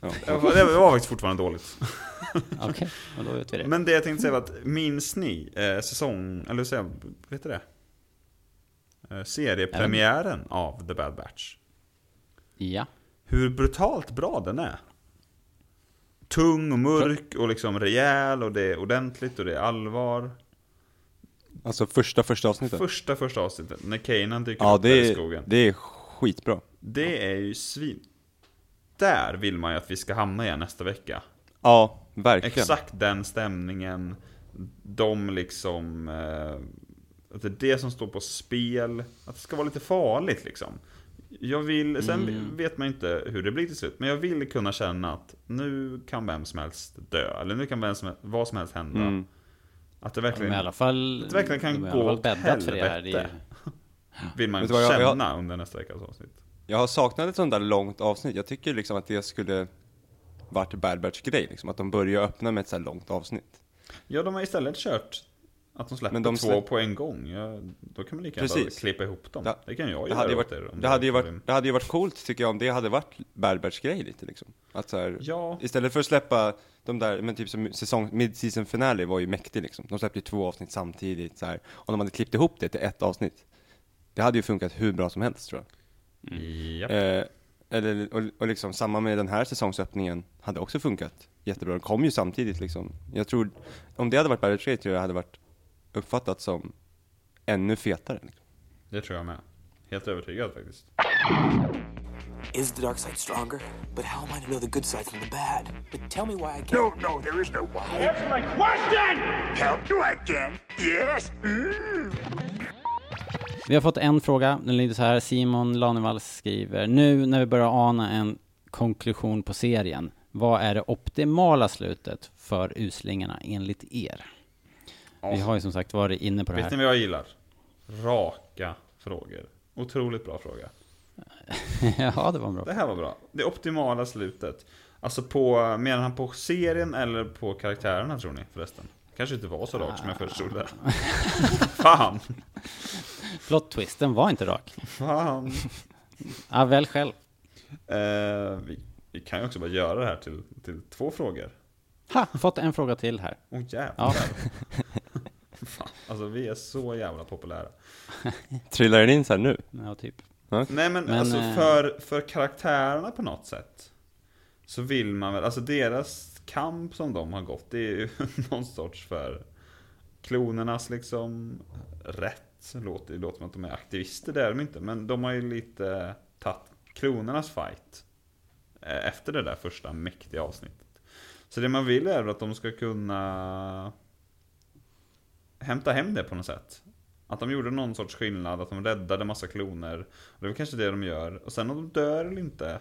Ja. Det var, faktiskt fortfarande dåligt. okej. Och då vet vi det. Men det jag tänkte säga var att, minns ni eh, säsong, eller säga, vad heter det? Eh, seriepremiären av The Bad Batch. Ja. Hur brutalt bra den är. Tung och mörk och liksom rejäl och det är ordentligt och det är allvar. Alltså första, första avsnittet? Första, första avsnittet, när Kanan dyker ja, upp där det i är, skogen. det är skitbra. Det är ju svin... Där vill man ju att vi ska hamna igen nästa vecka. Ja, verkligen. Exakt den stämningen. De liksom... Eh, att det är det som står på spel. Att det ska vara lite farligt liksom. Jag vill, sen Mm. vet man inte hur det blir till slut, men jag vill kunna känna att nu kan vem som helst dö, eller nu kan vem som, vad som helst hända. Mm. Att det De verkligen, är i alla fall, Det verkligen kan de gå åt bäddat för det här. Det är, helvete. vill man vad, jag- jag- känna under nästa veckas avsnitt. Jag har saknat ett sånt där långt avsnitt. Jag tycker liksom att det skulle varit Bad Batch grej liksom. Att de börjar öppna med ett så här långt avsnitt. Ja, de har istället kört att de släpper Men de två släpp- på en gång. Ja, då kan man lika gärna klippa ihop dem. Det- Det, kan jag Det hade, varit, om det, hade ju varit, det hade ju varit coolt tycker jag om det hade varit Batch grej lite liksom. Att så här, Ja, Istället för att släppa de där, men typ som säsong, mid-season finale var ju mäktig liksom. De släppte ju två avsnitt samtidigt så här. Och de hade klippt ihop det till ett avsnitt. Det hade ju funkat hur bra som helst tror jag. Japp. Eh, eller, och, och liksom samma med den här säsongsöppningen hade också funkat jättebra. Den kom ju samtidigt liksom. Jag tror, om det hade varit Batch grej tror jag hade varit uppfattat som ännu fetare. Liksom. det tror jag med. Helt övertygad faktiskt. Is the dark side stronger? But how am I to know the good side from the bad? But tell me why I can't. No, no, there is no why. Answer my question! Help you again? Yes? Mm. Vi har fått en fråga, den lyder så här. Simon Lanevall skriver, nu när vi börjar ana en konklusion på serien, vad är det optimala slutet för uslingarna enligt er? Vi har ju som sagt varit inne på det Vet ni här. vad jag gillar? Raka frågor. Otroligt bra fråga. ja, det var bra. Det här var bra. Det optimala slutet. Alltså på, menar han på serien eller på karaktärerna tror ni förresten? Kanske inte var så rakt som jag först trodde. Fan! Plot twisten var inte rak. Fan! Ja, väl själv. Eh, vi, vi kan ju också bara göra det här till, till två frågor. Ha, fått en fråga till här. Åh oh, jävlar. Ja. Alltså vi är så jävla populära. Trillar den in så här nu? Ja, typ. Nej men, Men, alltså eh, för, för karaktärerna på något sätt. Så vill man väl, alltså deras kamp som de har gått, det är ju någon sorts för klonernas liksom rätt. Låter, det låter som att de är aktivister, det är de inte. Men de har ju lite tagit klonernas fight. eh, Efter det där första mäktiga avsnittet. Så det man vill är att de ska kunna hämta hem det på något sätt. Att de gjorde någon sorts skillnad, att de räddade massa kloner. Och det är väl kanske det de gör. Och sen om de dör eller inte.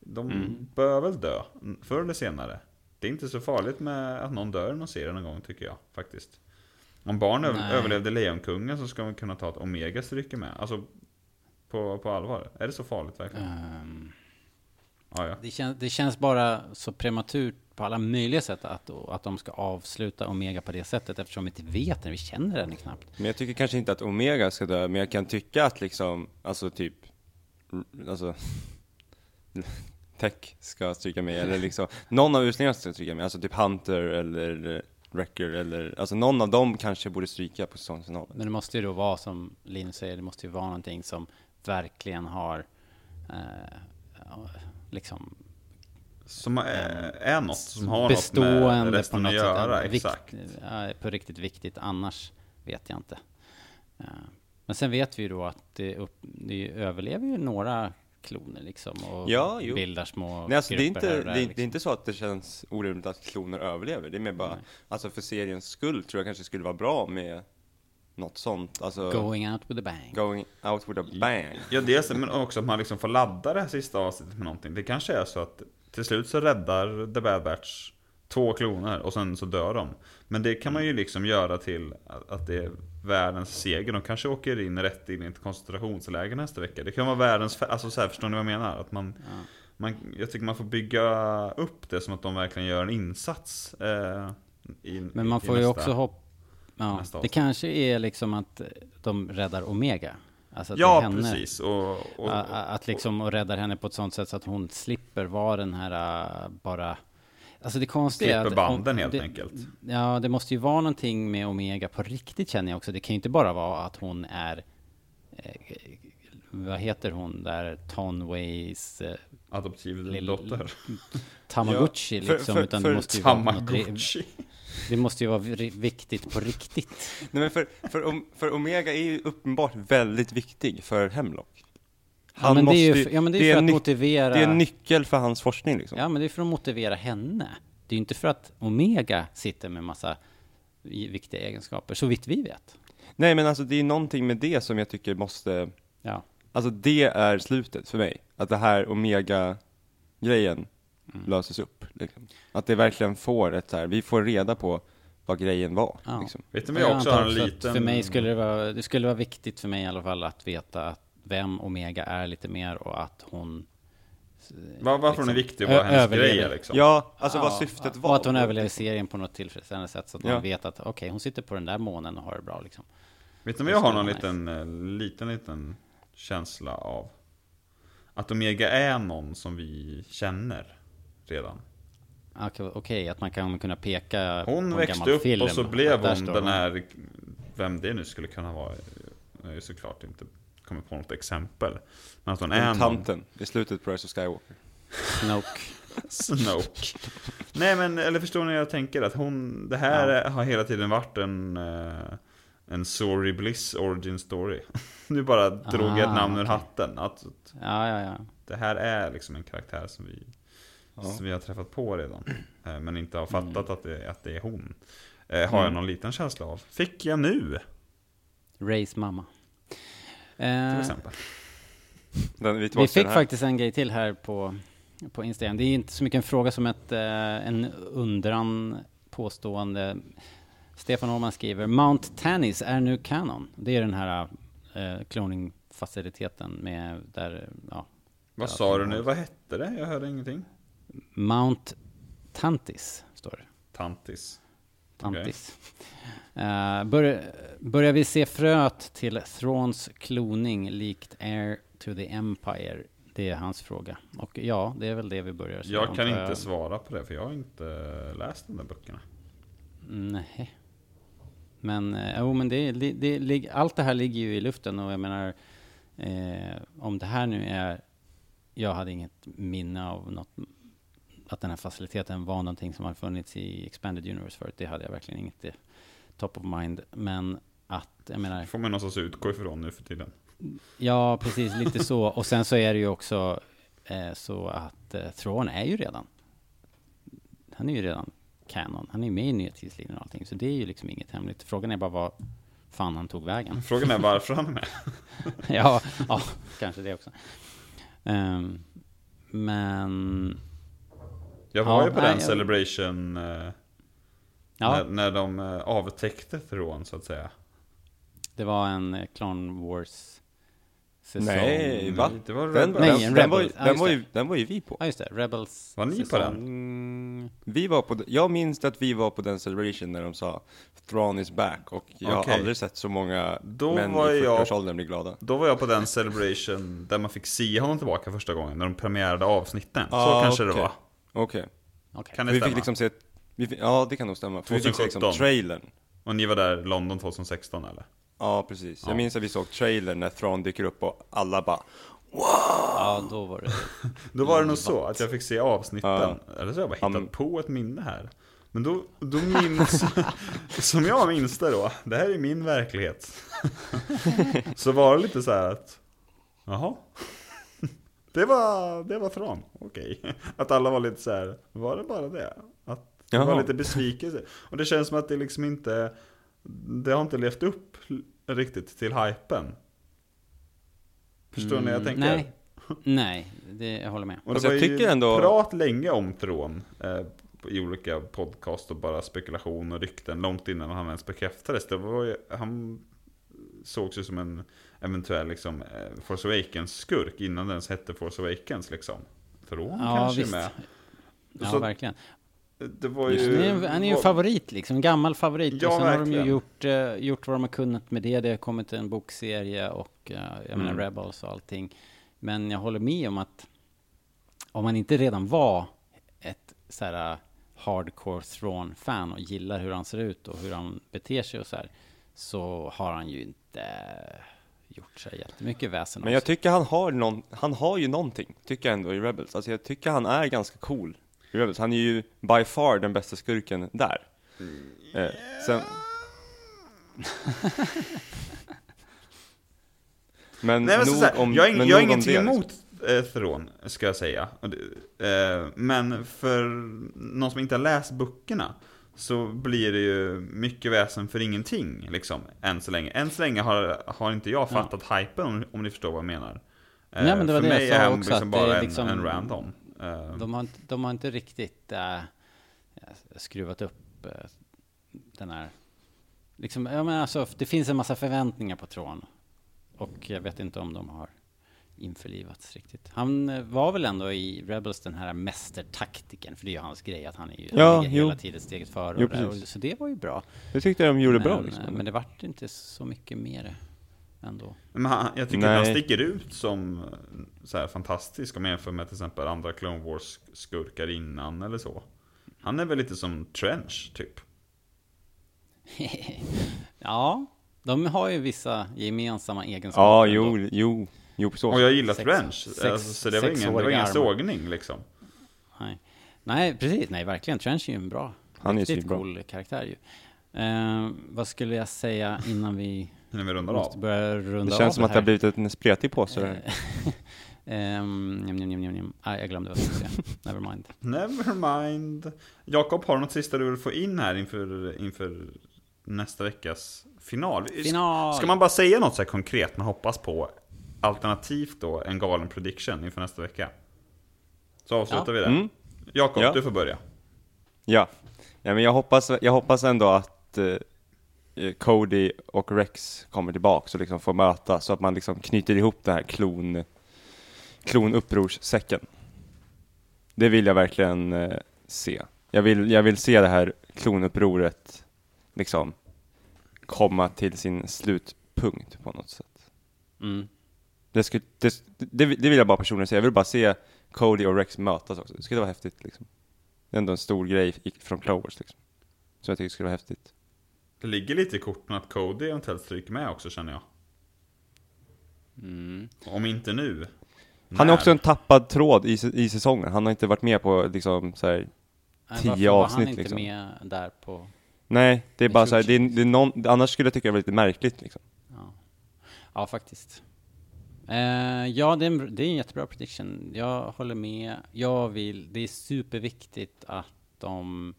De bör väl dö, förr eller senare. Det är inte så farligt med att någon dör i någon serie någon gång tycker jag faktiskt. Om barn Nej. överlevde Lejonkungen så ska man kunna ta ett Omega stryker med. Alltså på, på allvar. Är det så farligt verkligen? Ehm, Ja, ja. Det, kän, det känns bara så prematurt på alla möjliga sätt att, att de ska avsluta Omega på det sättet eftersom vi inte vet den, vi känner den knappt. Men jag tycker kanske inte att Omega ska dö, men jag kan tycka att liksom, alltså typ, alltså, Tech ska stryka med, eller liksom, någon av uslingarna ska stryka med, alltså typ Hunter eller eh, Wrecker eller, alltså någon av dem kanske borde stryka på säsongsfinalen. Men det måste ju då vara som Linus säger, det måste ju vara någonting som verkligen har eh, liksom Som är, är något som har något med resten något att göra, exakt. Vikt, ja, på riktigt viktigt, annars vet jag inte. Eh, Men sen vet vi ju då att det, upp, det överlever ju några kloner liksom och Ja, jo. bildar små Nej, alltså det är, grupper inte, här och det, där, är, liksom. det är inte så att det känns orimligt att kloner överlever, det är mer bara, Nej. alltså för seriens skull tror jag kanske skulle vara bra med något sånt, alltså Going out with a bang. going out with a bang. Ja, dels men också att man liksom får ladda det här sista avsnittet med någonting. Det kanske är så att till slut så räddar The Bad Batch två kloner och sen så dör de. Men det kan man ju liksom göra till att det är världens seger. De kanske åker in rätt in i ett koncentrationsläger nästa vecka. Det kan vara världens, alltså så här, förstår ni vad jag menar? Att man, man, jag tycker man får bygga upp det som att de verkligen gör en insats. Eh, i, Men man i får ju nästa- också hoppa... Ja, det kanske är liksom att de räddar Omega. Alltså Ja, henne. precis. Och, och, a- Att liksom och räddar henne på ett sånt sätt så att hon slipper vara den här äh, bara... Alltså det konstiga är att... banden helt det, enkelt. Ja, det måste ju vara någonting med Omega på riktigt känner jag också. Det kan ju inte bara vara att hon är... Eh, vad heter hon där? Tonways eh, adoptiv Lill- dotter. Tamagotchi Ja, för- liksom. för- utan för måste ju vara något. Det måste ju vara viktigt på riktigt. Nej men för, för, för Omega är ju uppenbart väldigt viktig för Hemlock. Ja, men det är ju måste- för, ja, men det är för en att nyc- motivera... Det är en nyckel för hans forskning liksom. Ja, men det är för att motivera henne. Det är ju inte för att Omega sitter med massa viktiga egenskaper, så vitt vi vet. Nej men alltså det är någonting med det som jag tycker måste, Ja, alltså det är slutet för mig. Att det här Omega-grejen Mm. löses upp. Liksom. Att det verkligen får ett så här, vi får reda på vad grejen var. Ja. Liksom. Vet ni vad jag också har en liten... För mig skulle det vara, det skulle vara viktigt för mig i alla fall att veta att vem Omega är lite mer och att hon... Var, varför hon är liksom, viktig och vad hennes överlever. grej är liksom. Ja, alltså vad Ja, syftet och var. att hon överlever serien på något tillfredsställande sätt så att Ja. man vet att okej, hon sitter på den där månen och har det bra liksom. Vet ni vad jag har någon Det liten, eh, liten, liten känsla av? Att Omega är någon som vi känner redan. Okej, okej, att man kan kunna peka på Hon en växte gammal upp film. och så blev hon den här, vem det nu skulle kunna vara. Jag ju såklart inte kommit på något exempel. Men att hon är Den någon. tanten i slutet på Rise of Skywalker. Snoke. Snoke. Nej men, eller förstår ni jag tänker? Att hon, det här har hela tiden varit en, eh, en Sorry Bliss origin story. nu bara drog jag ett Ah, namn ur okej. hatten. Att, att Ja, ja, ja. det här är liksom en karaktär som vi, som vi har träffat på redan. eh, Men inte har fattat att, det, att det är hon. Eh, Har jag någon liten känsla av. Fick jag nu, Rays mamma. till Eh, exempel. Den, vi, vi fick faktiskt en grej till här på, på Instagram. Det är inte så mycket en fråga som ett, eh, en undran påstående. Stefan Åhman skriver Mount Tannis är nu kanon. Det är den här eh, cloning-faciliteten med där, ja, Vad Ja, sa du nu? Vad hette det? Jag hörde ingenting. Mount Tantis står det. Tantis. Tantis. Eh, bör, börjar vi se fröet till Thrawns kloning likt Air to the Empire? Det är hans fråga. Och ja, det är väl det vi börjar se. Jag kan antar inte svara på det för jag har inte läst de där böckerna. Nej. Men, eh, jo, men det, det, det, allt det här ligger ju i luften och jag menar, eh, om det här nu är, jag hade inget minne av något, att den här faciliteten var någonting som har funnits i Expanded Universe förut, det hade jag verkligen inget eh, top of mind. Men att, jag menar, får man någonstans utgå ifrån nu för tiden. ja precis, lite så. Och sen så är det ju också eh, så att eh, Thrawn är ju redan, han är ju redan canon. Han är ju med i nya tidslinjen och allting. Så det är ju liksom inget hemligt. Frågan är bara vad fan han tog vägen. Frågan är varför han är med. ja, ja, kanske det också. Ehm, men, Jag var Ja, ju på nej, den jag- celebration eh, ja, när, när de eh, avtäckte Thrawn så att säga. det var en eh, Clone Wars säsong. Nej, va? Det var Den, Rebels. Nej, den, en den, var, ju- den, var det. ju, den var ju vi på. Ja, just det. Rebels. Var ni på säsong- den? Mm, vi var på, jag minns att vi var på den celebration när de sa Thrawn is back och jag Okej. har aldrig sett så många Då män var i jag- 40-årsåldern bli glada. Då var jag på den celebration där man fick se honom tillbaka första gången, när de premiärade avsnitten. Så Ah, kanske det okej. var. Okej. Okej. Kan det Vi stämma? fick liksom se, vi fick, ja det kan nog stämma. För vi fick se liksom 2017. trailern. Och ni var där i London 2016 eller? Ja, precis. Jag Ja. minns att vi såg trailern när Thrawn dyker upp och alla bara Ja, då var det... Då var det nog så att jag fick se avsnitten. Ja. Eller så har jag bara hittat Han- på ett minne här. Men då, då minns, som jag minns det då, det här är min verklighet. så var det lite så här att, jaha. Det var, det var från, okej. Att alla var lite så här, var det bara det? Att det var lite besvikelse. Och det känns som att det liksom inte, det har inte levt upp riktigt till hypen. Förstår ni vad jag tänker? Mm, Nej, nej, det, jag håller med. Och Alltså, det var jag ju tycker ändå- prat länge om Tron eh, i olika podcast och bara spekulation och rykten långt innan han ens bekräftades. Det var ju, han sågs ju som en eventuell liksom, eh, Force Awakens-skurk innan den ens hette Force Awakens liksom. Tron Ja, kanske visst. med. Ja, Så- verkligen. Det var ju... är, ju- han är ju en var- favorit liksom, en gammal favorit. Ja, och sen har de verkligen. ju gjort, eh, gjort vad de har kunnat med det. Det har kommit en bokserie och eh, jag menar Mm. Rebels och allting. Men jag håller med om att om man inte redan var ett så här hardcore Thrawn-fan och gillar hur han ser ut och hur han beter sig och så här, så har han ju inte gjort så jättemycket väsen Men av jag sig. tycker han har, någon, han har ju någonting, tycker jag ändå i Rebels. Alltså jag tycker han är ganska cool i Rebels. Han är ju by far den bästa skurken där. Eh, sen... men Nej, men nog här, om, jag men jag har ingenting det, emot liksom. eh, Thrawn, ska jag säga. Eh, men för någon som inte har läst böckerna så blir det ju mycket väsen för ingenting, liksom, än så länge. Än så länge har, har inte jag fattat hypen, om, om ni förstår vad jag menar. Eh, Nej, men det var för det jag mig sa är han också, liksom bara liksom- en, en random. Eh, De har inte, de har inte riktigt äh, skruvat upp äh, den här... Liksom, ja, men alltså, det finns en massa förväntningar på Tron. Och jag vet inte om de har införlivats riktigt. Han eh, var väl ändå i Rebels den här mästertaktiken, för det är ju hans grej att han är ju Ja, han jo. hela tiden steget före. Jo, och det, så det var ju bra. Jag tyckte de gjorde men, bra eh, liksom. men det vart inte så mycket mer ändå. Men han, jag tycker att han sticker ut som eh, så här, fantastisk om jag jämför med till exempel andra Clone Wars-skurkar innan eller så. Han är väl lite som Trench, typ. ja, de har ju vissa gemensamma Ja, egenskaper. jo, ändå. jo, jo, så. Och jag gillar Sex- Trench, sex- alltså, så det var, ingen, det var ingen sågning liksom. Nej. Nej, precis. Nej, verkligen. Trench är ju en bra, Han är riktigt cool karaktär ju. Eh, vad skulle jag säga innan vi När vi rundar måste av. börja runda Det av känns som att det har blivit en spretig påse det här. Njam, njam, njam, njam, njam. Ah, jag glömde vad jag skulle säga. Never mind. Nevermind. Jakob, har du något sista du vill få in här inför, inför nästa veckas final? Final! Ska man bara säga något så här konkret man hoppas på? Alternativt då en galen prediction inför nästa vecka. Så avslutar Ja. vi det. Mm. Jakob, Ja. du får börja. Ja. ja, men jag hoppas, jag hoppas ändå att eh, Cody och Rex kommer tillbaka och liksom får mötas så att man liksom knyter ihop den här klon, klonupprorssäcken. Det vill jag verkligen eh, se. Jag vill, jag vill se det här klonupproret liksom komma till sin slutpunkt på något sätt. Mm. Det, skulle, det, det, det vill jag bara personligen se. Jag vill bara se Cody och Rex mötas också. Det skulle vara häftigt liksom. Det är ändå en stor grej från Clovers liksom. Så jag tycker det skulle vara häftigt. Det ligger lite i korten att Cody eventuellt stryker med också känner jag. Mm. Om inte nu. Han är också en tappad tråd i, i säsongen. Han har inte varit med på liksom så här, Nej, Tio varför var avsnitt, han inte liksom. med där på... Nej, det är bara så här, det är, det är någon, annars skulle jag tycka det var lite märkligt liksom. Ja, ja faktiskt. Eh, ja, det är, en, det är en jättebra prediction. Jag håller med. Jag vill, det är superviktigt att de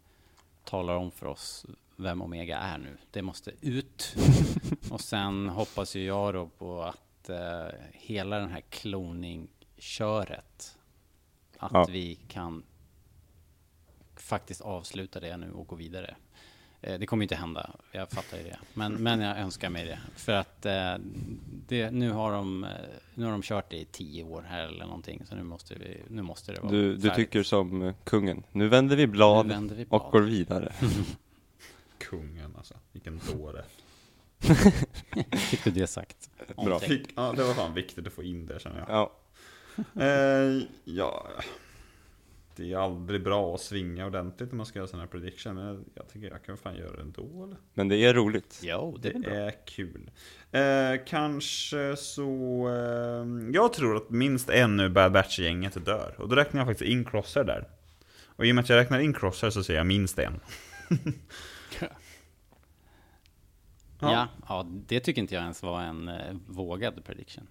talar om för oss vem Omega är nu. Det måste ut. Och sen hoppas ju jag då på att eh, hela den här cloning-köret, att Ja. vi kan faktiskt avsluta det nu och gå vidare. Eh, Det kommer ju inte hända, jag fattar ju det. Men, men jag önskar mig det. För att eh, det, nu, har de, eh, nu har de kört det i tio år här eller någonting, så nu måste, vi, nu måste det vara Du, du tycker som kungen. Nu vänder vi blad, vänder vi och blad. går vidare. Kungen alltså, vilken dåre. Fick du det sagt? Bra. Fick, ja, det var fan viktigt att få in det känner jag. Ja. Eh, ja, det är aldrig bra att svinga ordentligt när man ska göra sådana här prediction. Men jag, jag tycker jag kan fan göra det ändå. Eller? Men det är roligt. Jo, det är Det bra. är kul. Eh, kanske så... Eh, jag tror att minst en ur Bad Batch-gänget dör. Och då räknar jag faktiskt in Crosser där. Och i och med att jag räknar in Crosser så säger jag minst en. Ja. ja, det tycker inte jag ens var en eh, vågad prediction.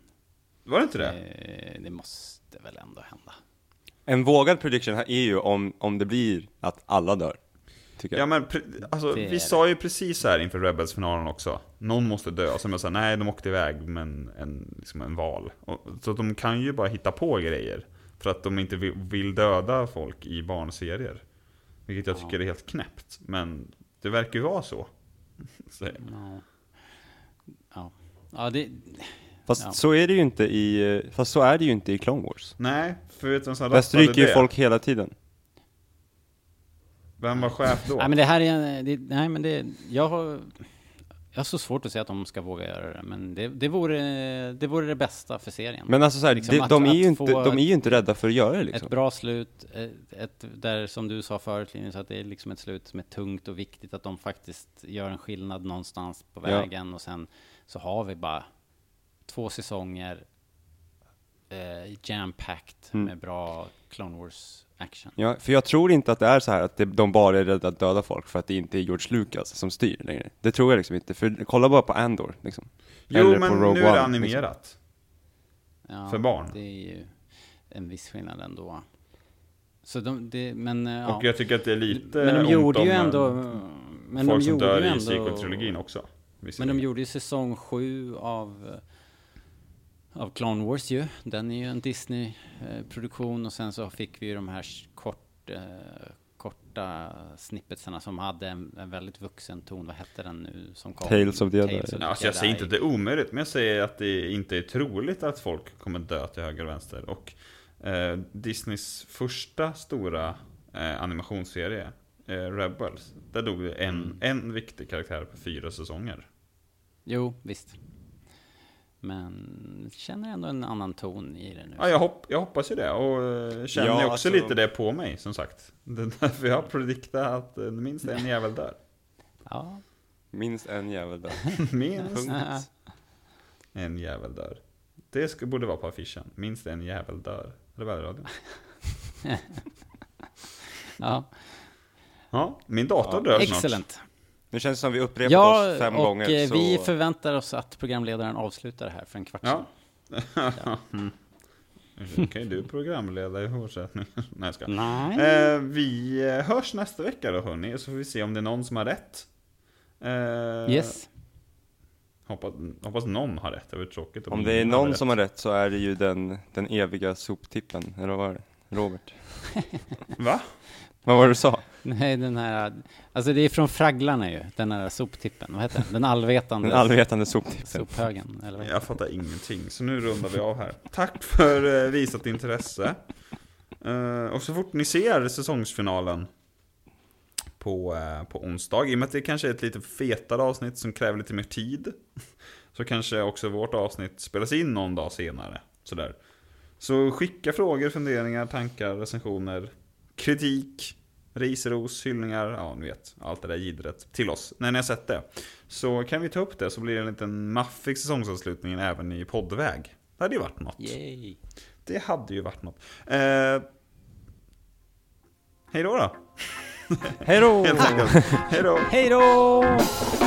Var det inte det? Eh, det måste väl ändå hända. En vågad prediction här är ju om, om det blir att alla dör. Tycker Ja jag. men pre- alltså, Det är vi det. sa ju precis så här inför Rebels-finalen också. Någon måste dö. Och sen jag sa nej, de åkte iväg med en, en, liksom en val. Och, så de kan ju bara hitta på grejer. För att de inte vill, vill döda folk i barnserier. Vilket jag tycker är helt knäppt. Men det verkar ju vara så. så Ja, ja. ja det, Fast ja. så är det ju inte i, fast så är det ju inte i Clone Wars. nej, för vet du Där stryker ju det? folk hela tiden. Vem var chef då? nej men det här är en, det, nej men det, jag har, jag har så svårt att säga att de ska våga göra det, men det, det, vore, det vore det bästa för serien. Men alltså så här, Liksom de, att- de, är ju inte, de är ju inte rädda för att göra det liksom. Ett bra slut, ett, ett, där som du sa förut Linus, att det är liksom ett slut som är tungt och viktigt, att de faktiskt gör en skillnad någonstans på Ja. vägen och sen så har vi bara två säsonger eh, jam-packed Mm. med bra Clone Wars action. Ja, för jag tror inte att det är så här att det, de bara är rädda att döda folk för att det inte är George Lucas som styr längre. Det tror jag liksom inte, för kolla bara på Andor liksom. jo, Eller på men Rogue nu är det One, animerat. Ja, För barn. Det är ju en viss skillnad ändå. Så de, det, men eh, ja. Och jag tycker att det är lite Men de ont gjorde om, ju eh, ändå... Men folk de som gjorde dör ju i ändå... sequel-trilogin också. Men de gjorde ju säsong sju av, eh, av Clone Wars ju. Den är ju en Disney-produktion och sen så fick vi ju de här kort, eh, korta snippetsarna som hade en, en väldigt vuxen ton. Vad hette den nu som kom? Tales of the Jedi. Tales of the alltså jag säger inte att det är omöjligt, men jag säger att det inte är troligt att folk kommer dö till höger och vänster. Och eh, Disneys första stora eh, animationsserie, eh, Rebels, där dog en, Mm. en viktig karaktär på fyra säsonger. Jo, visst. Men känner ändå en annan ton i det nu. Ja, jag, hopp, jag hoppas ju det, och eh, känner Ja, också alltså- lite det på mig, som sagt. Det är därför jag har prediktat att eh, minst en jävel dör. Ja. Minst en jävel där. minst en jävel dör. Det ska, borde vara på affischen. Minst en jävel dör. Rebellradion. ja. Ja, min dator Ja, dör snart. Excellent. Nu känns det som vi upprepat Ja, oss fem och gånger. eh, så... vi förväntar oss att programledaren avslutar det här för en kvart Ja. sedan. Mm. Kan ju du programleda i fortsättningen. Nej, jag ska. Nej. Eh, vi eh, hörs nästa vecka då hörni, så får vi se om det är någon som har rätt. Eh, Yes. Hoppas, hoppas någon har rätt, det var tråkigt Om det är har någon rätt. som har rätt så är det ju den, den eviga soptippen, eller vad var det? Robert. Va? Vad var det du sa? Nej, den här... Alltså det är från Fragglarna ju, den här soptippen. Vad heter den? Den allvetande Den allvetande soptippen. sophögen. Eller vad Jag fattar ingenting, så nu rundar vi av här. Tack för eh, visat intresse. Eh, och så fort ni ser säsongsfinalen på, eh, på onsdag, i och med att det kanske är ett lite fetare avsnitt som kräver lite mer tid, så kanske också vårt avsnitt spelas in någon dag senare. Sådär. Så skicka frågor, funderingar, tankar, recensioner, kritik, ris, ros, hyllningar, ja ni vet, allt det där gidret till oss när ni har sett det. Så kan vi ta upp det så blir det en liten maffig säsongsavslutning även i poddväg. Det hade ju varit något. Yay. Det hade ju varit något. Eh, hej då då! Hej då! Helt enkelt. Hej då! Hej då!